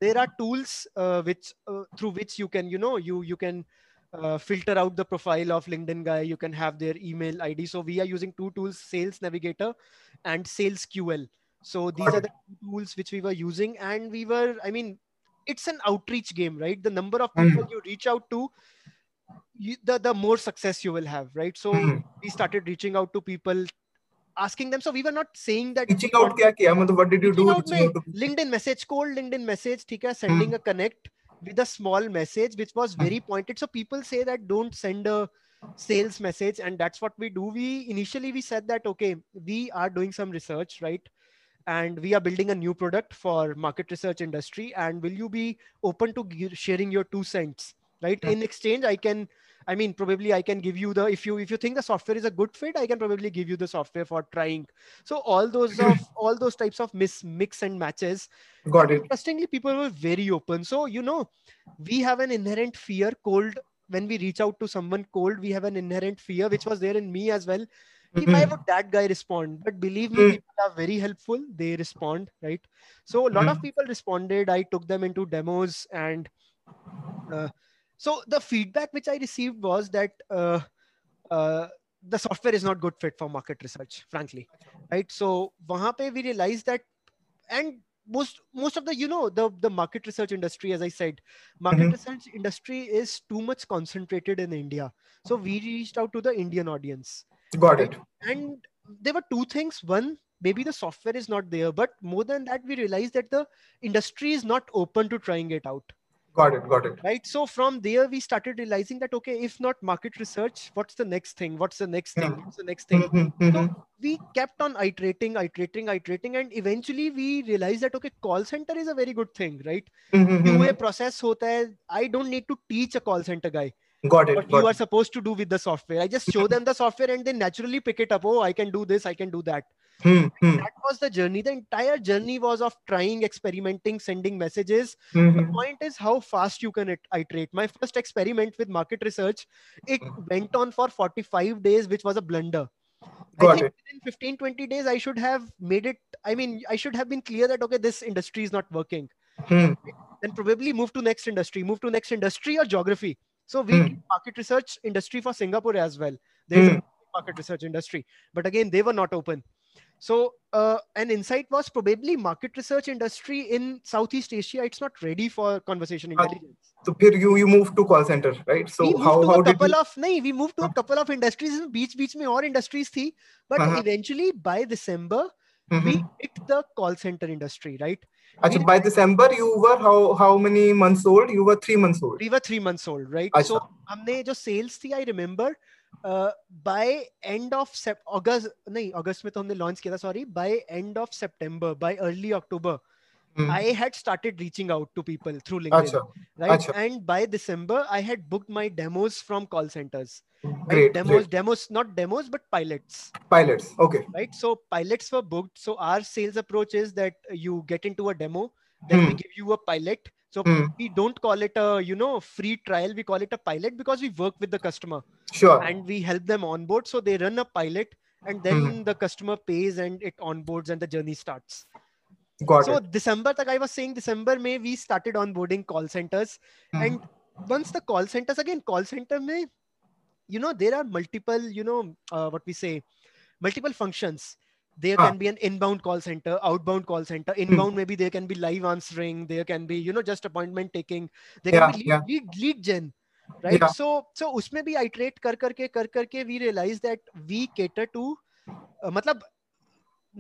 [SPEAKER 2] there are tools uh, which uh, through which you can you know you you can uh, filter out the profile of linkedin guy. You can have their email id so we are using two tools sales navigator and SalesQL so these
[SPEAKER 1] Got
[SPEAKER 2] are the tools which we were using. And we were i mean it's an outreach game right? The number of people
[SPEAKER 1] mm.
[SPEAKER 2] you reach out to you, the the more success you will have right? So
[SPEAKER 1] mm.
[SPEAKER 2] we started reaching out to people asking them. So we were not saying that
[SPEAKER 1] reaching out kya kiya matlab what did you do?
[SPEAKER 2] Out
[SPEAKER 1] mein, out
[SPEAKER 2] linkedin message cold linkedin message theek hai sending mm. a connect with a small message which was very pointed. So people say that don't send a sales message and that's what we do. We initially we said that okay we are doing some research right? And we are building a new product for market research industry. And will you be open to sharing your two cents, right?
[SPEAKER 1] Yeah.
[SPEAKER 2] In exchange, I can I mean, probably I can give you the if you if you think the software is a good fit, I can probably give you the software for trying. So all those (clears throat) of all those types of miss mix and matches.
[SPEAKER 1] got it
[SPEAKER 2] Interestingly, people were very open. So you know, we have an inherent fear. Cold when we reach out to someone cold, we have an inherent fear, which was there in me as well. Why
[SPEAKER 1] Mhm.
[SPEAKER 2] would that guy respond? But believe me,
[SPEAKER 1] Mm.
[SPEAKER 2] people are very helpful. They respond, right? So a lot of
[SPEAKER 1] Mm.
[SPEAKER 2] people responded. I took them into demos and uh, so the feedback which i received was that uh, uh, the software is not good fit for market research frankly right so wahan pe we realized that and most most of the you know the the market research industry as i said market
[SPEAKER 1] Mhm.
[SPEAKER 2] research industry is too much concentrated in india so we reached out to the indian audience
[SPEAKER 1] got it.
[SPEAKER 2] And there were two things. One maybe the software is not there but more than that we realized that the industry is not open to trying it out.
[SPEAKER 1] Got it got it.
[SPEAKER 2] Right? So from there we started realizing that okay if not market research what's the next thing? What's the next thing?
[SPEAKER 1] Yeah.
[SPEAKER 2] what's the next thing?
[SPEAKER 1] Mhm. Mhm.
[SPEAKER 2] we kept on iterating iterating iterating and eventually we realized that okay call center is a very good thing right?
[SPEAKER 1] Mhm.
[SPEAKER 2] qa process hota hai. I don't need to teach a call center guy
[SPEAKER 1] got it
[SPEAKER 2] what
[SPEAKER 1] got
[SPEAKER 2] you are
[SPEAKER 1] it.
[SPEAKER 2] supposed to do with the software. I just show them the software and they naturally pick it up. Oh i can do this i can do that.
[SPEAKER 1] Hmm, hmm,
[SPEAKER 2] that was the journey. The entire journey was of trying experimenting sending messages.
[SPEAKER 1] Hmm,
[SPEAKER 2] the
[SPEAKER 1] hmm.
[SPEAKER 2] point is how fast you can it- iterate. My first experiment with market research it went on for 45 days which was a blunder. I
[SPEAKER 1] Got
[SPEAKER 2] think
[SPEAKER 1] it.
[SPEAKER 2] within 15 20 days i should have made it i mean i should have been clear that okay this industry is not working.
[SPEAKER 1] Hmm,
[SPEAKER 2] then probably move to next industry move to next industry or geography so we mm. market research industry for Singapore as well. There
[SPEAKER 1] is mm.
[SPEAKER 2] a market research industry, but again they were not open. So uh, an insight was probably market research industry in Southeast Asia. It's not ready for conversation
[SPEAKER 1] uh,
[SPEAKER 2] intelligence.
[SPEAKER 1] So you you moved to call center, right? So how how did
[SPEAKER 2] couple
[SPEAKER 1] you...
[SPEAKER 2] of nahi, we moved to a couple of industries. In Beach beach me, or industries thi, but
[SPEAKER 1] uh-huh.
[SPEAKER 2] eventually by December mm-hmm. we hit the call center industry, right?
[SPEAKER 1] Achha, by December, you were how how many months old? You were three months old.
[SPEAKER 2] We were three months old, right? Achha. So हमने जो sales थी, I remember uh, by end of sep- August नहीं August में तो हमने launch किया था sorry by end of September by early October mm. I had started reaching out to people through LinkedIn Achha. right Achha. and by December I had booked my demos from call centers
[SPEAKER 1] great
[SPEAKER 2] demos
[SPEAKER 1] great.
[SPEAKER 2] demos not demos but pilots
[SPEAKER 1] pilots okay
[SPEAKER 2] right so pilots were booked so our sales approach is that you get into a demo then mm. we give you a pilot so mm. we don't call it a you know free trial. We call it a pilot because we work with the customer.
[SPEAKER 1] Sure.
[SPEAKER 2] And we help them onboard. So they run a pilot, and then mm. the customer pays and it onboards and the journey starts.
[SPEAKER 1] Got
[SPEAKER 2] so
[SPEAKER 1] it.
[SPEAKER 2] December, like I was saying, December May we started onboarding call centers, mm. and once the call centers again, call center may, you know, there are multiple, you know, uh, what we say, multiple functions there ah. can be an inbound call center outbound call center hmm. inbound hmm. maybe there can be live answering there can be you know just appointment taking there yeah, can be lead, yeah. lead, lead gen right so so usme bhi iterate kar karke kar karke we realized that we cater to uh, matlab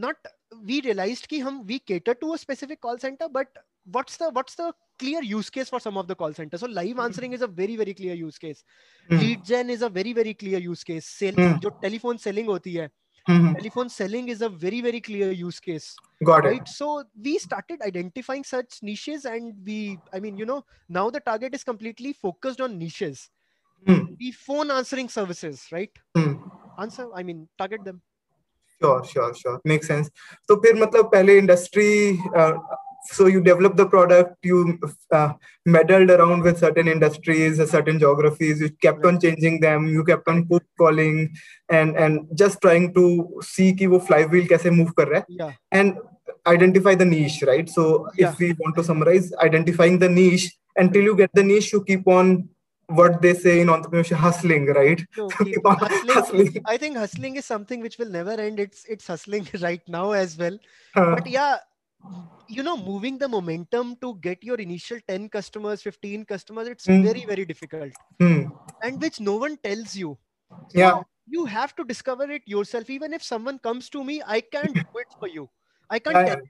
[SPEAKER 2] not we realized ki hum we cater to a specific call center but what's the what's the clear use case for some of the call centers so live answering is a very very clear use case mm. lead gen is a very very clear use case sales mm. jo telephone selling hoti hai mm-hmm. telephone selling is a very very clear use case
[SPEAKER 1] got
[SPEAKER 2] right?
[SPEAKER 1] it
[SPEAKER 2] so we started identifying such niches and we i mean you know now the target is completely focused on niches mm. the phone answering services right
[SPEAKER 1] mm.
[SPEAKER 2] answer i mean target them
[SPEAKER 1] sure sure sure makes sense तो फिर मतलब पहले industry so you develop the product you uh, meddled around with certain industries certain geographies you kept on changing them you kept on cold calling and and just trying to see ki wo flywheel kaise move kar raha
[SPEAKER 2] hai yeah.
[SPEAKER 1] and identify the niche right so yeah. if we want to summarize identifying the niche until you get the niche you keep on what they say in entrepreneurship hustling right?
[SPEAKER 2] No, (laughs) keep hustling, hustling. i think hustling is something which will never end. It's it's hustling (laughs) right now as well. Uh, but yeah you know moving the momentum to get your initial 10 customers 15 customers it's mm. very very difficult.
[SPEAKER 1] Mm.
[SPEAKER 2] and which no one tells you.
[SPEAKER 1] So yeah.
[SPEAKER 2] you have to discover it yourself. Even if someone comes to me i can't do it for you. I can't tell you.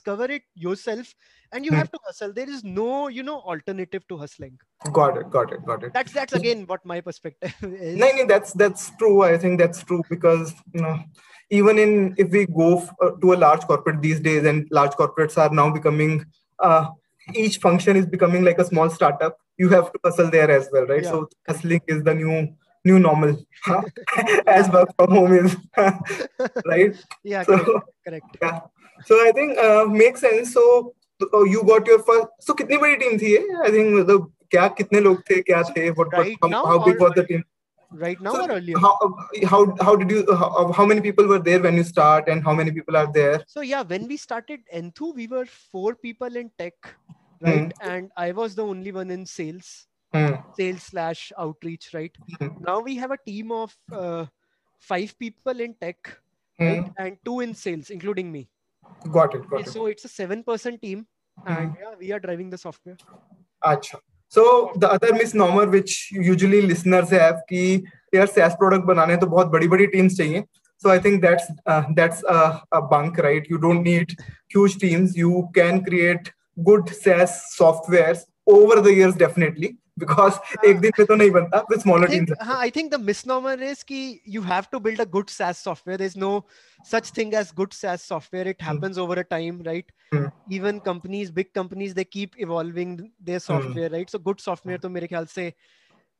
[SPEAKER 2] Discover it yourself and you mm. have to hustle. There is no you know alternative to hustling.
[SPEAKER 1] Got it got it got it.
[SPEAKER 2] That's that's again what my perspective (laughs) is.
[SPEAKER 1] No, no that's that's true. I think that's true because you know even in if we go f- uh, to a large corporate these days and large corporates are now becoming uh, each function is becoming like a small startup you have to hustle there as well right? Yeah. so hustling is the new new normal (laughs) as work from home is (laughs) right
[SPEAKER 2] yeah so, correct, correct
[SPEAKER 1] yeah so i think uh, makes sense so uh, you got your first so kitni badi team thi i think the क्या कितने लोग थे क्या थे what,
[SPEAKER 2] right
[SPEAKER 1] what how, how big was the team
[SPEAKER 2] right now so or earlier
[SPEAKER 1] how, how how did you how, how many people were there when you start and how many people are there
[SPEAKER 2] so yeah when we started Enthu we were four people in tech right mm. and i was the only one in sales
[SPEAKER 1] mm.
[SPEAKER 2] sales slash outreach right mm. now we have a team of uh, five people in tech right and two in sales including me
[SPEAKER 1] got it got
[SPEAKER 2] so
[SPEAKER 1] it.
[SPEAKER 2] it's a seven person team and yeah we are driving the software
[SPEAKER 1] Achha. So the other misnomer which usually listeners have कि यार SaaS product बनाने तो बहुत बड़ी बड़ी teams चाहिए. So I think that's uh, that's a, a bunk, right? You don't need huge teams. You can create good SaaS softwares over the years definitely. because uh, एक दिन में तो नहीं बनता with smaller
[SPEAKER 2] I think,
[SPEAKER 1] teams.
[SPEAKER 2] हाँ, I think the misnomer is कि you have to build a good SaaS software. There's no such thing as good SaaS software. It happens mm. over a time, right?
[SPEAKER 1] Mm.
[SPEAKER 2] Even companies, big companies, they keep evolving their software, mm. right? So good software तो मेरे ख्याल से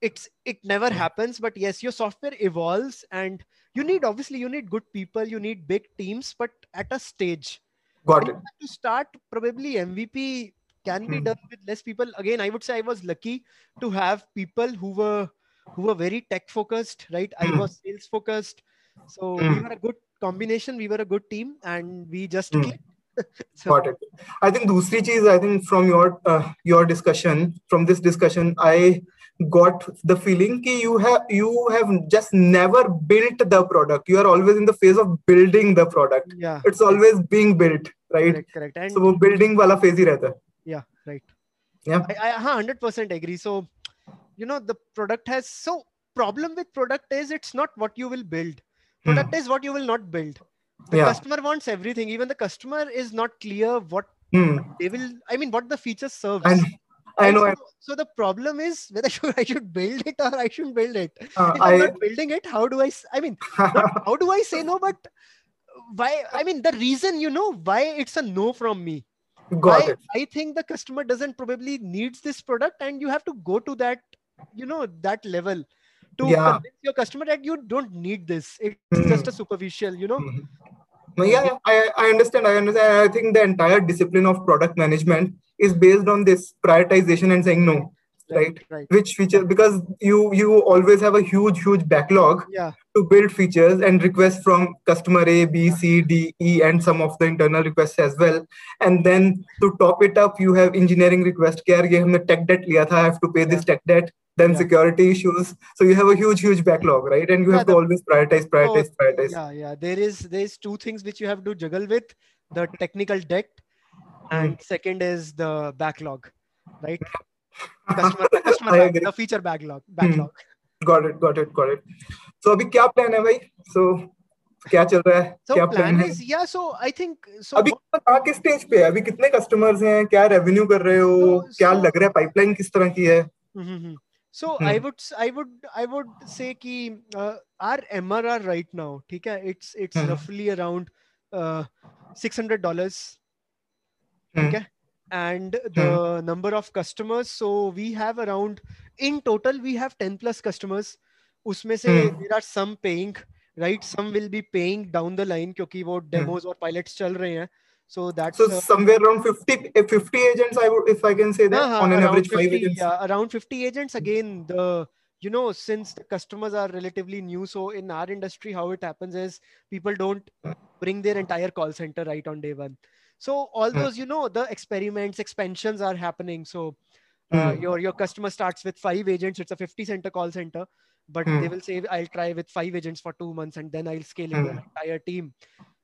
[SPEAKER 2] it's it never happens but yes your software evolves and you need obviously you need good people you need big teams but at a stage
[SPEAKER 1] got it
[SPEAKER 2] to start probably mvp can be hmm. done with less people. Again i would say i was lucky to have people who were who were very tech focused right? I hmm. was sales focused. So we hmm. were a good combination. We were a good team and we just (laughs)
[SPEAKER 1] so, got it. I think dusri cheez i think from your uh, your discussion from this discussion i got the feeling that you have you have just never built the product. You are always in the phase of building the product.
[SPEAKER 2] Yeah.
[SPEAKER 1] It's always being built right?
[SPEAKER 2] Correct, correct. And,
[SPEAKER 1] so building wala phase hi rehta
[SPEAKER 2] yeah right
[SPEAKER 1] yeah
[SPEAKER 2] i, I 100% agree so you know the product has so problem with product is it's not what you will build product mm. is what you will not build the
[SPEAKER 1] Yeah.
[SPEAKER 2] customer wants everything even the customer is not clear what
[SPEAKER 1] Hmm.
[SPEAKER 2] they will i mean what the feature serves
[SPEAKER 1] And I know.
[SPEAKER 2] so, so the problem is whether (laughs) should, i should build it or i shouldn't build it
[SPEAKER 1] uh,
[SPEAKER 2] if i'm
[SPEAKER 1] I
[SPEAKER 2] not building it how do I? I mean (laughs) how do i say no but why i mean the reason you know why it's a no from me
[SPEAKER 1] got
[SPEAKER 2] I,
[SPEAKER 1] it.
[SPEAKER 2] I think the customer doesn't probably needs this product and you have to go to that you know that level to
[SPEAKER 1] Yeah.
[SPEAKER 2] convince your customer that you don't need this it's just a superficial you know
[SPEAKER 1] Mhm. No, yeah, yeah, I, I understand. I understand. I think the entire discipline of product management is based on this prioritization and saying no, right?
[SPEAKER 2] right
[SPEAKER 1] which feature because you you always have a huge huge backlog
[SPEAKER 2] yeah.
[SPEAKER 1] to build features and requests from customer a b c d e and some of the internal requests as well and then to top it up you have engineering request care ye humne tech debt liya tha i have to pay yeah. this tech debt then
[SPEAKER 2] yeah.
[SPEAKER 1] security issues so you have a huge huge backlog right and you have
[SPEAKER 2] the, to
[SPEAKER 1] always prioritize prioritize
[SPEAKER 2] oh,
[SPEAKER 1] prioritize
[SPEAKER 2] yeah yeah there is there's two things which you have to juggle with the technical debt and hmm. second is the backlog right customer, customer the feature backlog backlog
[SPEAKER 1] Got it, got it, got it. So अभी क्या plan है भाई? So क्या चल रहा है?
[SPEAKER 2] so
[SPEAKER 1] क्या
[SPEAKER 2] plan
[SPEAKER 1] है?
[SPEAKER 2] yeah so i think so
[SPEAKER 1] अभी कहाँ के स्टेज पे है? अभी कितने कस्टमर्स हैं? क्या रेवेन्यू कर रहे हो?
[SPEAKER 2] So-
[SPEAKER 1] क्या
[SPEAKER 2] so-
[SPEAKER 1] लग रहा है? पाइपलाइन किस तरह की है?
[SPEAKER 2] Mm-hmm. So
[SPEAKER 1] Hmm.
[SPEAKER 2] I would s- I would I would say कि uh, our MRR right now ठीक है it's it's
[SPEAKER 1] Hmm.
[SPEAKER 2] roughly around uh, six hundred dollars
[SPEAKER 1] Hmm.
[SPEAKER 2] okay and the number of customers so we have around in total we have 10 plus customers उसमें से
[SPEAKER 1] Hmm.
[SPEAKER 2] there are some paying right some will be paying down the line क्योंकि वो demos और pilots चल रहे हैं so that's
[SPEAKER 1] So
[SPEAKER 2] uh,
[SPEAKER 1] somewhere around 50, eh, 50 agents, I would, if I can say that,
[SPEAKER 2] Uh-huh,
[SPEAKER 1] on an
[SPEAKER 2] around
[SPEAKER 1] average, five
[SPEAKER 2] 50,
[SPEAKER 1] agents.
[SPEAKER 2] Yeah, around 50 agents. Again, the you know, since the customers are relatively new, so in our industry, how it happens is people don't bring their entire call center right on day one. So all
[SPEAKER 1] Hmm.
[SPEAKER 2] those, you know, the experiments, expansions are happening. So uh,
[SPEAKER 1] Hmm.
[SPEAKER 2] your your customer starts with five agents. It's a 50 center call center, but
[SPEAKER 1] Hmm.
[SPEAKER 2] they will say, "I'll try with five agents for two months, and then I'll scale into an entire team."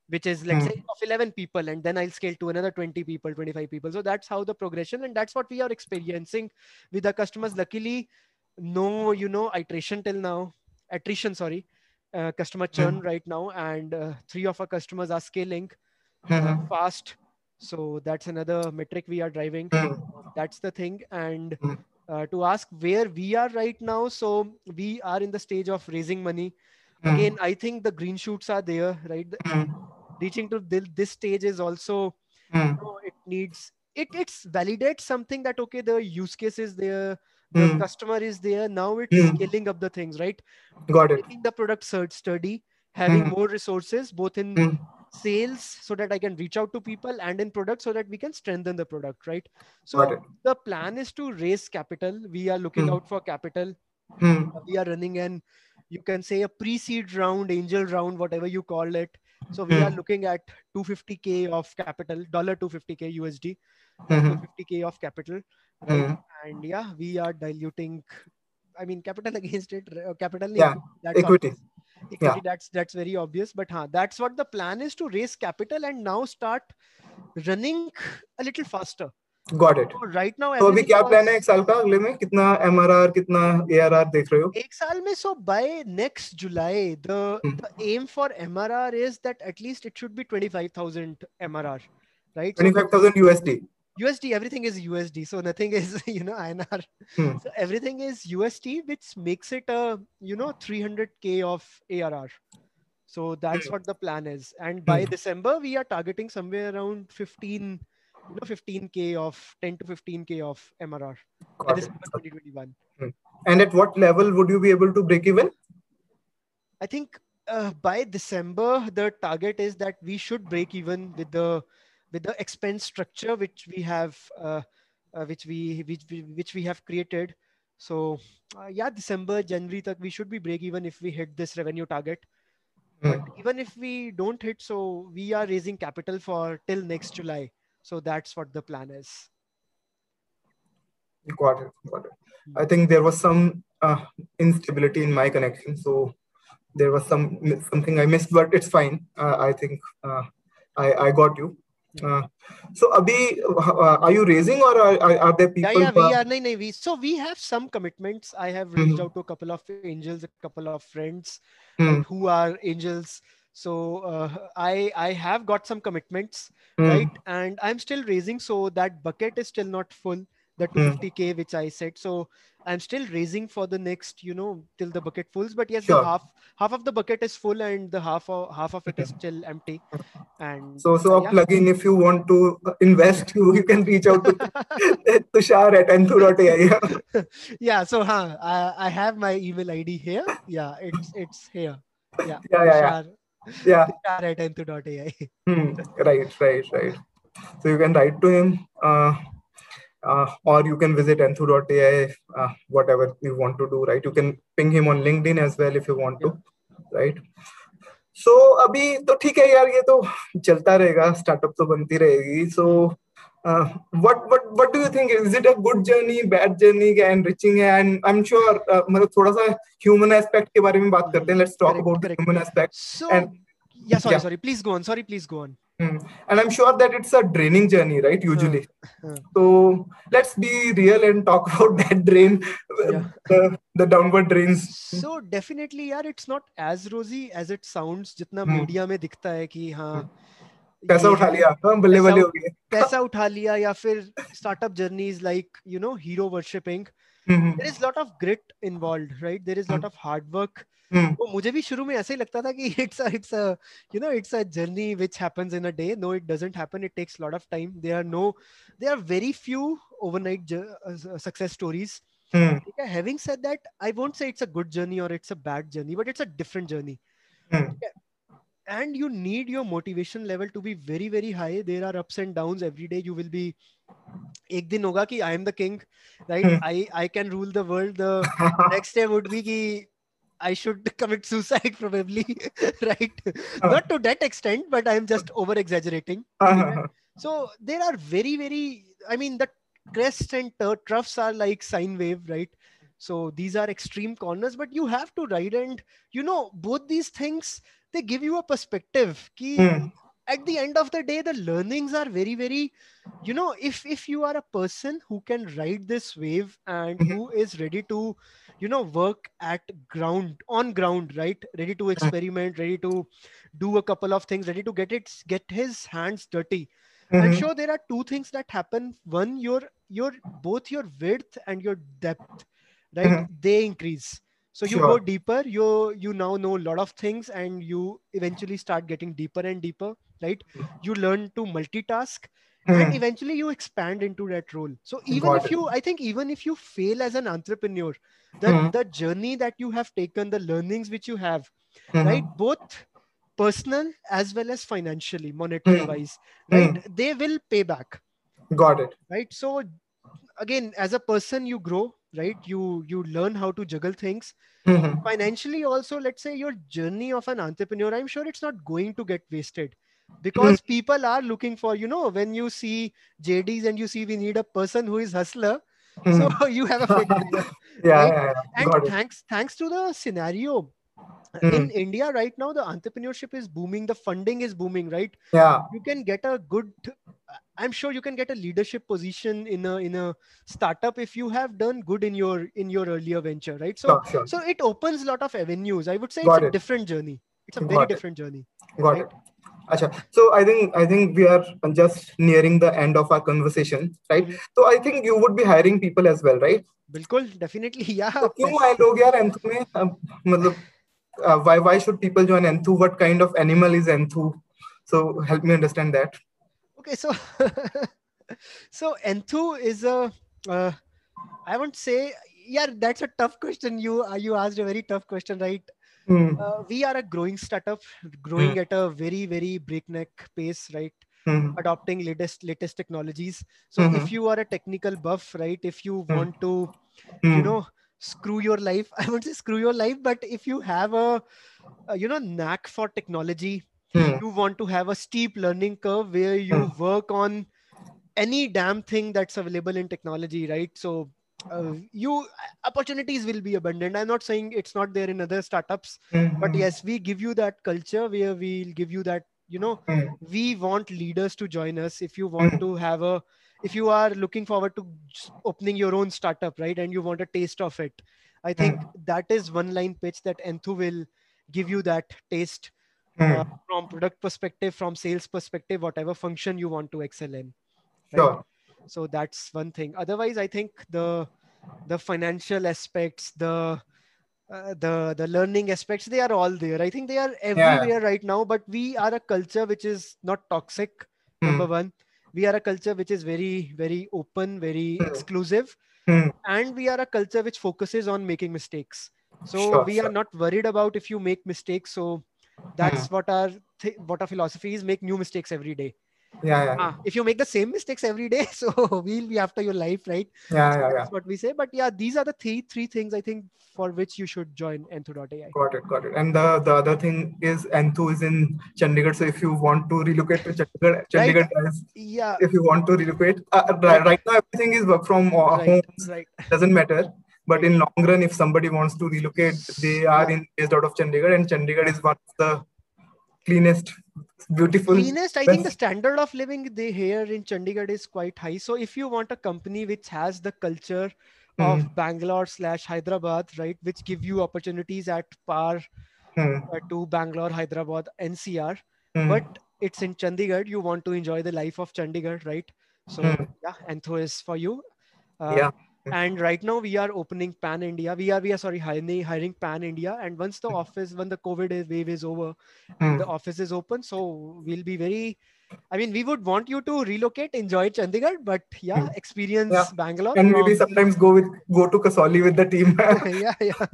[SPEAKER 2] which is let's say of 11 people and then i'll scale to another 20 people 25 people so that's how the progression and that's what we are experiencing with our customers luckily no you know iteration till now attrition sorry uh, customer churn right now and uh, three of our customers are scaling uh,
[SPEAKER 1] Hmm.
[SPEAKER 2] fast so that's another metric we are driving
[SPEAKER 1] Hmm.
[SPEAKER 2] that's the thing and
[SPEAKER 1] Hmm.
[SPEAKER 2] uh, to ask where we are right now so we are in the stage of raising money
[SPEAKER 1] Hmm.
[SPEAKER 2] again i think the green shoots are there right reaching to this, stage is also you know, it needs it it's validates something that okay the use case is there the
[SPEAKER 1] Hmm.
[SPEAKER 2] customer is there now it's
[SPEAKER 1] Hmm.
[SPEAKER 2] scaling up the things right
[SPEAKER 1] Got it.
[SPEAKER 2] making the product search study having
[SPEAKER 1] Hmm.
[SPEAKER 2] more resources both in. Sales so that i can reach out to people and in product so that we can strengthen the product right so the plan is to raise capital we are looking
[SPEAKER 1] Hmm.
[SPEAKER 2] out for capital
[SPEAKER 1] Hmm.
[SPEAKER 2] we are running an you can say a pre-seed round angel round whatever you call it so we are
[SPEAKER 1] Hmm.
[SPEAKER 2] looking at 250k of capital dollar 250k usd
[SPEAKER 1] Hmm.
[SPEAKER 2] 250k of capital right?
[SPEAKER 1] Hmm.
[SPEAKER 2] and yeah we are diluting i mean capital (laughs) against it uh, capital
[SPEAKER 1] Yeah, equity.
[SPEAKER 2] obvious equity that's that's very obvious but huh, that's what the plan is to raise capital and now start running a little faster
[SPEAKER 1] Got it.
[SPEAKER 2] so right now
[SPEAKER 1] तो अभी
[SPEAKER 2] everything
[SPEAKER 1] क्या plan
[SPEAKER 2] was-
[SPEAKER 1] है एक साल का अगले में कितना एमआरआर कितना एआरआर देख रहे हो
[SPEAKER 2] एक साल में so by next July the,
[SPEAKER 1] Hmm.
[SPEAKER 2] the aim for MRR is that at least it should be 25,000 MRR right so
[SPEAKER 1] 25000 USD
[SPEAKER 2] USD everything is USD so nothing is (laughs) you know INR
[SPEAKER 1] Hmm.
[SPEAKER 2] so everything is USD which makes it a you know 300k of ARR so that's
[SPEAKER 1] Hmm.
[SPEAKER 2] what the plan is and by
[SPEAKER 1] Hmm.
[SPEAKER 2] December we are targeting somewhere around 15 you know 15k of 10 to 15k of MRR
[SPEAKER 1] Got it.
[SPEAKER 2] December 2021
[SPEAKER 1] And at what level would you be able to break even?
[SPEAKER 2] I think uh, by December the target is that we should break even with the with the expense structure which we have uh, uh, which we which we, which we have created. So uh, yeah, December January tak we should be break even if we hit this revenue target.
[SPEAKER 1] Hmm.
[SPEAKER 2] But even if we don't hit, so we are raising capital for till next July. So that's what the plan is.
[SPEAKER 1] Got it. Got it. I think there was some uh, instability in my connection, so there was some something I missed, but it's fine. Uh, I think uh, I I got you. Uh, so, Abhi, uh, are you raising or are, are, are there people?
[SPEAKER 2] yeah, yeah, we
[SPEAKER 1] are-
[SPEAKER 2] nahin, nahin, we, so we have some commitments. I have reached
[SPEAKER 1] Mhm.
[SPEAKER 2] out to a couple of angels, a couple of friends
[SPEAKER 1] Hmm.
[SPEAKER 2] who are angels. so uh, i i have got some commitments mm. right and i'm still raising so that bucket is still not full the 250k mm. which i said so i'm still raising for the next you know till the bucket fulls but yes sure. the half half of the bucket is full and the half of half of it is still empty and
[SPEAKER 1] so so yeah. plugin if you want to invest you, you can reach out to (laughs) tushar at enthu.ai (laughs)
[SPEAKER 2] yeah so huh, I, I have my email id here yeah it's it's here yeah
[SPEAKER 1] yeah yeah, yeah. yeah.
[SPEAKER 2] tushar at enthu.ai
[SPEAKER 1] hmm. right right right so you can write to him uh, uh, or you can visit enthu.ai, uh, whatever you want to do, right? You can ping him on LinkedIn as well if you want to, right? So अभी तो ठीक है यार ये तो चलता रहेगा startup तो बनती रहेगी so uh, what what what do you think is it a good journey bad journey enriching है and I'm sure uh, मतलब थोड़ा सा human aspect के बारे में बात करते हैं let's talk correct, about correct. the human aspect
[SPEAKER 2] so and, yeah sorry yeah. sorry please go on sorry please go on
[SPEAKER 1] Hmm. And I'm sure that it's a draining journey, right? Usually. So let's be real and talk about (laughs) that drain, yeah. the, the downward drains.
[SPEAKER 2] So definitely, yeah, it's not as rosy as it sounds. जितना media hmm. में दिखता है कि हाँ
[SPEAKER 1] पैसा उठा लिया हाँ बल्ले बल्ले हो गए
[SPEAKER 2] पैसा उठा लिया या फिर startup journeys like you know hero worshipping there is lot of grit involved right there is lot of hard work वो मुझे भी शुरू में ऐसे ही लगता था कि it's it's you know it's a journey which happens in a day no it doesn't happen it takes lot of time there are no there are very few overnight success stories ठीक है? Having said that I won't say it's a good journey और it's a bad journey but it's a different journey and you need your motivation level to be very very high. There are ups and downs every day. You will be एक दिन होगा कि I am the king right I I can rule the world the next day would be कि I should (laughs) commit suicide (laughs) probably, (laughs) right? Uh, Not to that extent, but I'm just over exaggerating. Uh, so there are very, very, I mean, the crests and troughs are like sine wave, right? So these are extreme corners, but you have to ride. And, you know, both these things, they give you a perspective. Ki, mm. At the end of the day, the learnings are very, very, you know, if if you are a person who can ride this wave and mm-hmm. who is ready to you know work at ground on ground right ready to experiment ready to do a couple of things ready to get it get his hands dirty mm-hmm. i'm sure there are two things that happen one your your both your width and your depth right mm-hmm. they increase so you sure. go deeper you you now know a lot of things and you eventually start getting deeper and deeper right you learn to multitask mm. and eventually you expand into that role so even Got if it. you i think even if you fail as an entrepreneur the, mm. the journey that you have taken the learnings which you have mm-hmm. right both personal as well as financially monetary mm. wise right mm. they will pay back
[SPEAKER 1] got it
[SPEAKER 2] right so again as a person you grow right you you learn how to juggle things mm-hmm. financially also let's say your journey of an entrepreneur i'm sure it's not going to get wasted because mm. people are looking for you know when you see jd's and you see we need a person who is hustler so (laughs) you have a fit (laughs)
[SPEAKER 1] yeah, right? yeah,
[SPEAKER 2] and thanks thanks to the scenario mm. in india right now the entrepreneurship is booming the funding is booming right
[SPEAKER 1] yeah
[SPEAKER 2] you can get a good i'm sure you can get a leadership position in a in a startup if you have done good in your in your earlier venture right so sure, sure. so it opens a lot of avenues i would say Got it's it. a different journey it's a very Got different
[SPEAKER 1] it.
[SPEAKER 2] journey
[SPEAKER 1] Got right? it Achha. So I think I think we are just nearing the end of our conversation, right? Mm-hmm. So I think you would be hiring people as well, right?
[SPEAKER 2] बिल्कुल definitely (laughs) yeah.
[SPEAKER 1] So क्यों आए लोग यार enthu में मतलब uh, why why should people join Enthu? What kind of animal is Enthu? So help me understand that.
[SPEAKER 2] Okay, so (laughs) so Enthu is a uh, I won't say yeah that's a tough question. You uh, you asked a very tough question, right? Mm. Uh, we are a growing startup, growing mm. at a very very breakneck pace, right? Mm. Adopting latest latest technologies. So mm-hmm. if you are a technical buff, right? If you mm. want to, you mm. know, screw your life, (laughs) I won't say screw your life, but if you have a, a you know knack for technology, mm. you want to have a steep learning curve where you work on any damn thing that's available in technology, right? So uh, you opportunities will be abundant i'm not saying it's not there in other startups mm-hmm. but yes we give you that culture where we'll give you that you know mm-hmm. we want leaders to join us if you want mm-hmm. to have a if you are looking forward to opening your own startup right and you want a taste of it i think mm. that is one line pitch that enthu will give you that taste uh, from product perspective, from sales perspective, whatever function you want to excel in.
[SPEAKER 1] Right? Sure.
[SPEAKER 2] So that's one thing. Otherwise, I think the the financial aspects, the uh, the the learning aspects, they are all there. I think they are everywhere yeah. right now. But we are a culture which is not toxic. Mm. Number one, we are a culture which is very very open, very mm. exclusive, mm. and we are a culture which focuses on making mistakes. So sure, we sure. are not worried about if you make mistakes. So that's what our th- what our philosophy is: make new mistakes every day
[SPEAKER 1] yeah, yeah. Ah,
[SPEAKER 2] if you make the same mistakes every day (laughs) so we'll be after your life right
[SPEAKER 1] yeah, so
[SPEAKER 2] yeah
[SPEAKER 1] that's
[SPEAKER 2] yeah. what we say but yeah these are the three three things i think for which you should join
[SPEAKER 1] Enthu.ai. Got it, got it. And the, the other thing is Enthu is in Chandigarh. So if you want to relocate to Chandigarh, Chandigarh right.
[SPEAKER 2] yeah.
[SPEAKER 1] If you want to relocate, uh, right. right. now everything is work from uh, right. home. Right. Doesn't matter. But in long run, if somebody wants to relocate, they are yeah. in based out of Chandigarh, and Chandigarh is one of the cleanest beautiful
[SPEAKER 2] cleanest i think the standard of living they here in chandigarh is quite high so if you want a company which has the culture mm. of bangalore slash hyderabad right which give you opportunities at par mm. uh, to bangalore hyderabad ncr mm. but it's in chandigarh you want to enjoy the life of chandigarh right so hmm. yeah Enthu is for you
[SPEAKER 1] uh, yeah
[SPEAKER 2] and right now we are opening pan india we are we are sorry hiring, hiring pan india and once the office when the covid wave is over mm. the office is open so we'll be very I mean, we would want you to relocate, enjoy Chandigarh, but yeah, hmm. experience yeah. Bangalore.
[SPEAKER 1] And maybe sometimes go with go to Kasauli with the team. (laughs)
[SPEAKER 2] yeah, (laughs) yeah.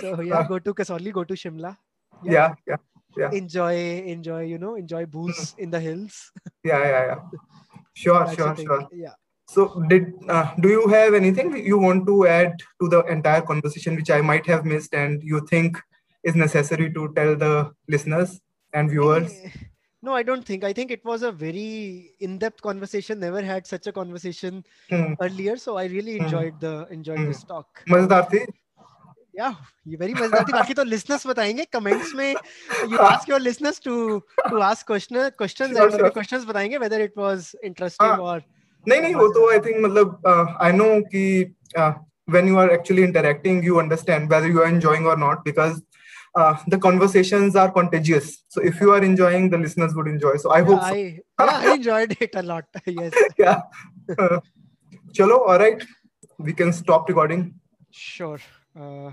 [SPEAKER 2] So yeah, go to Kasauli, go to Shimla.
[SPEAKER 1] Yeah. yeah, yeah, yeah.
[SPEAKER 2] Enjoy, enjoy. You know, enjoy booze hmm. in the hills.
[SPEAKER 1] yeah, yeah, yeah. Sure, sure, sure.
[SPEAKER 2] Yeah.
[SPEAKER 1] So, did uh, do you have anything you want to add to the entire conversation, which I might have missed, and you think is necessary to tell the listeners and viewers? Eh,
[SPEAKER 2] no, I don't think. I think it was a very in-depth conversation. Never had such a conversation hmm. earlier, so I really hmm. enjoyed hmm. the enjoyed hmm. this talk.
[SPEAKER 1] मजेदार थी.
[SPEAKER 2] Yeah, ये very मजेदार थी. बाकी तो listeners बताएंगे comments में. (laughs) You ask your listeners to to ask question questions sure, and sure. questions बताएंगे whether it was interesting ah. or
[SPEAKER 1] नहीं नहीं वो तो आई थिंक मतलब आई नो कि when you are actually interacting you understand whether you are enjoying or not because uh, the conversations are contagious so if you are enjoying the listeners would enjoy so i yeah, hope
[SPEAKER 2] so. I, yeah, I enjoyed it a lot yes
[SPEAKER 1] yeah uh, chalo all right we can stop recording
[SPEAKER 2] sure uh,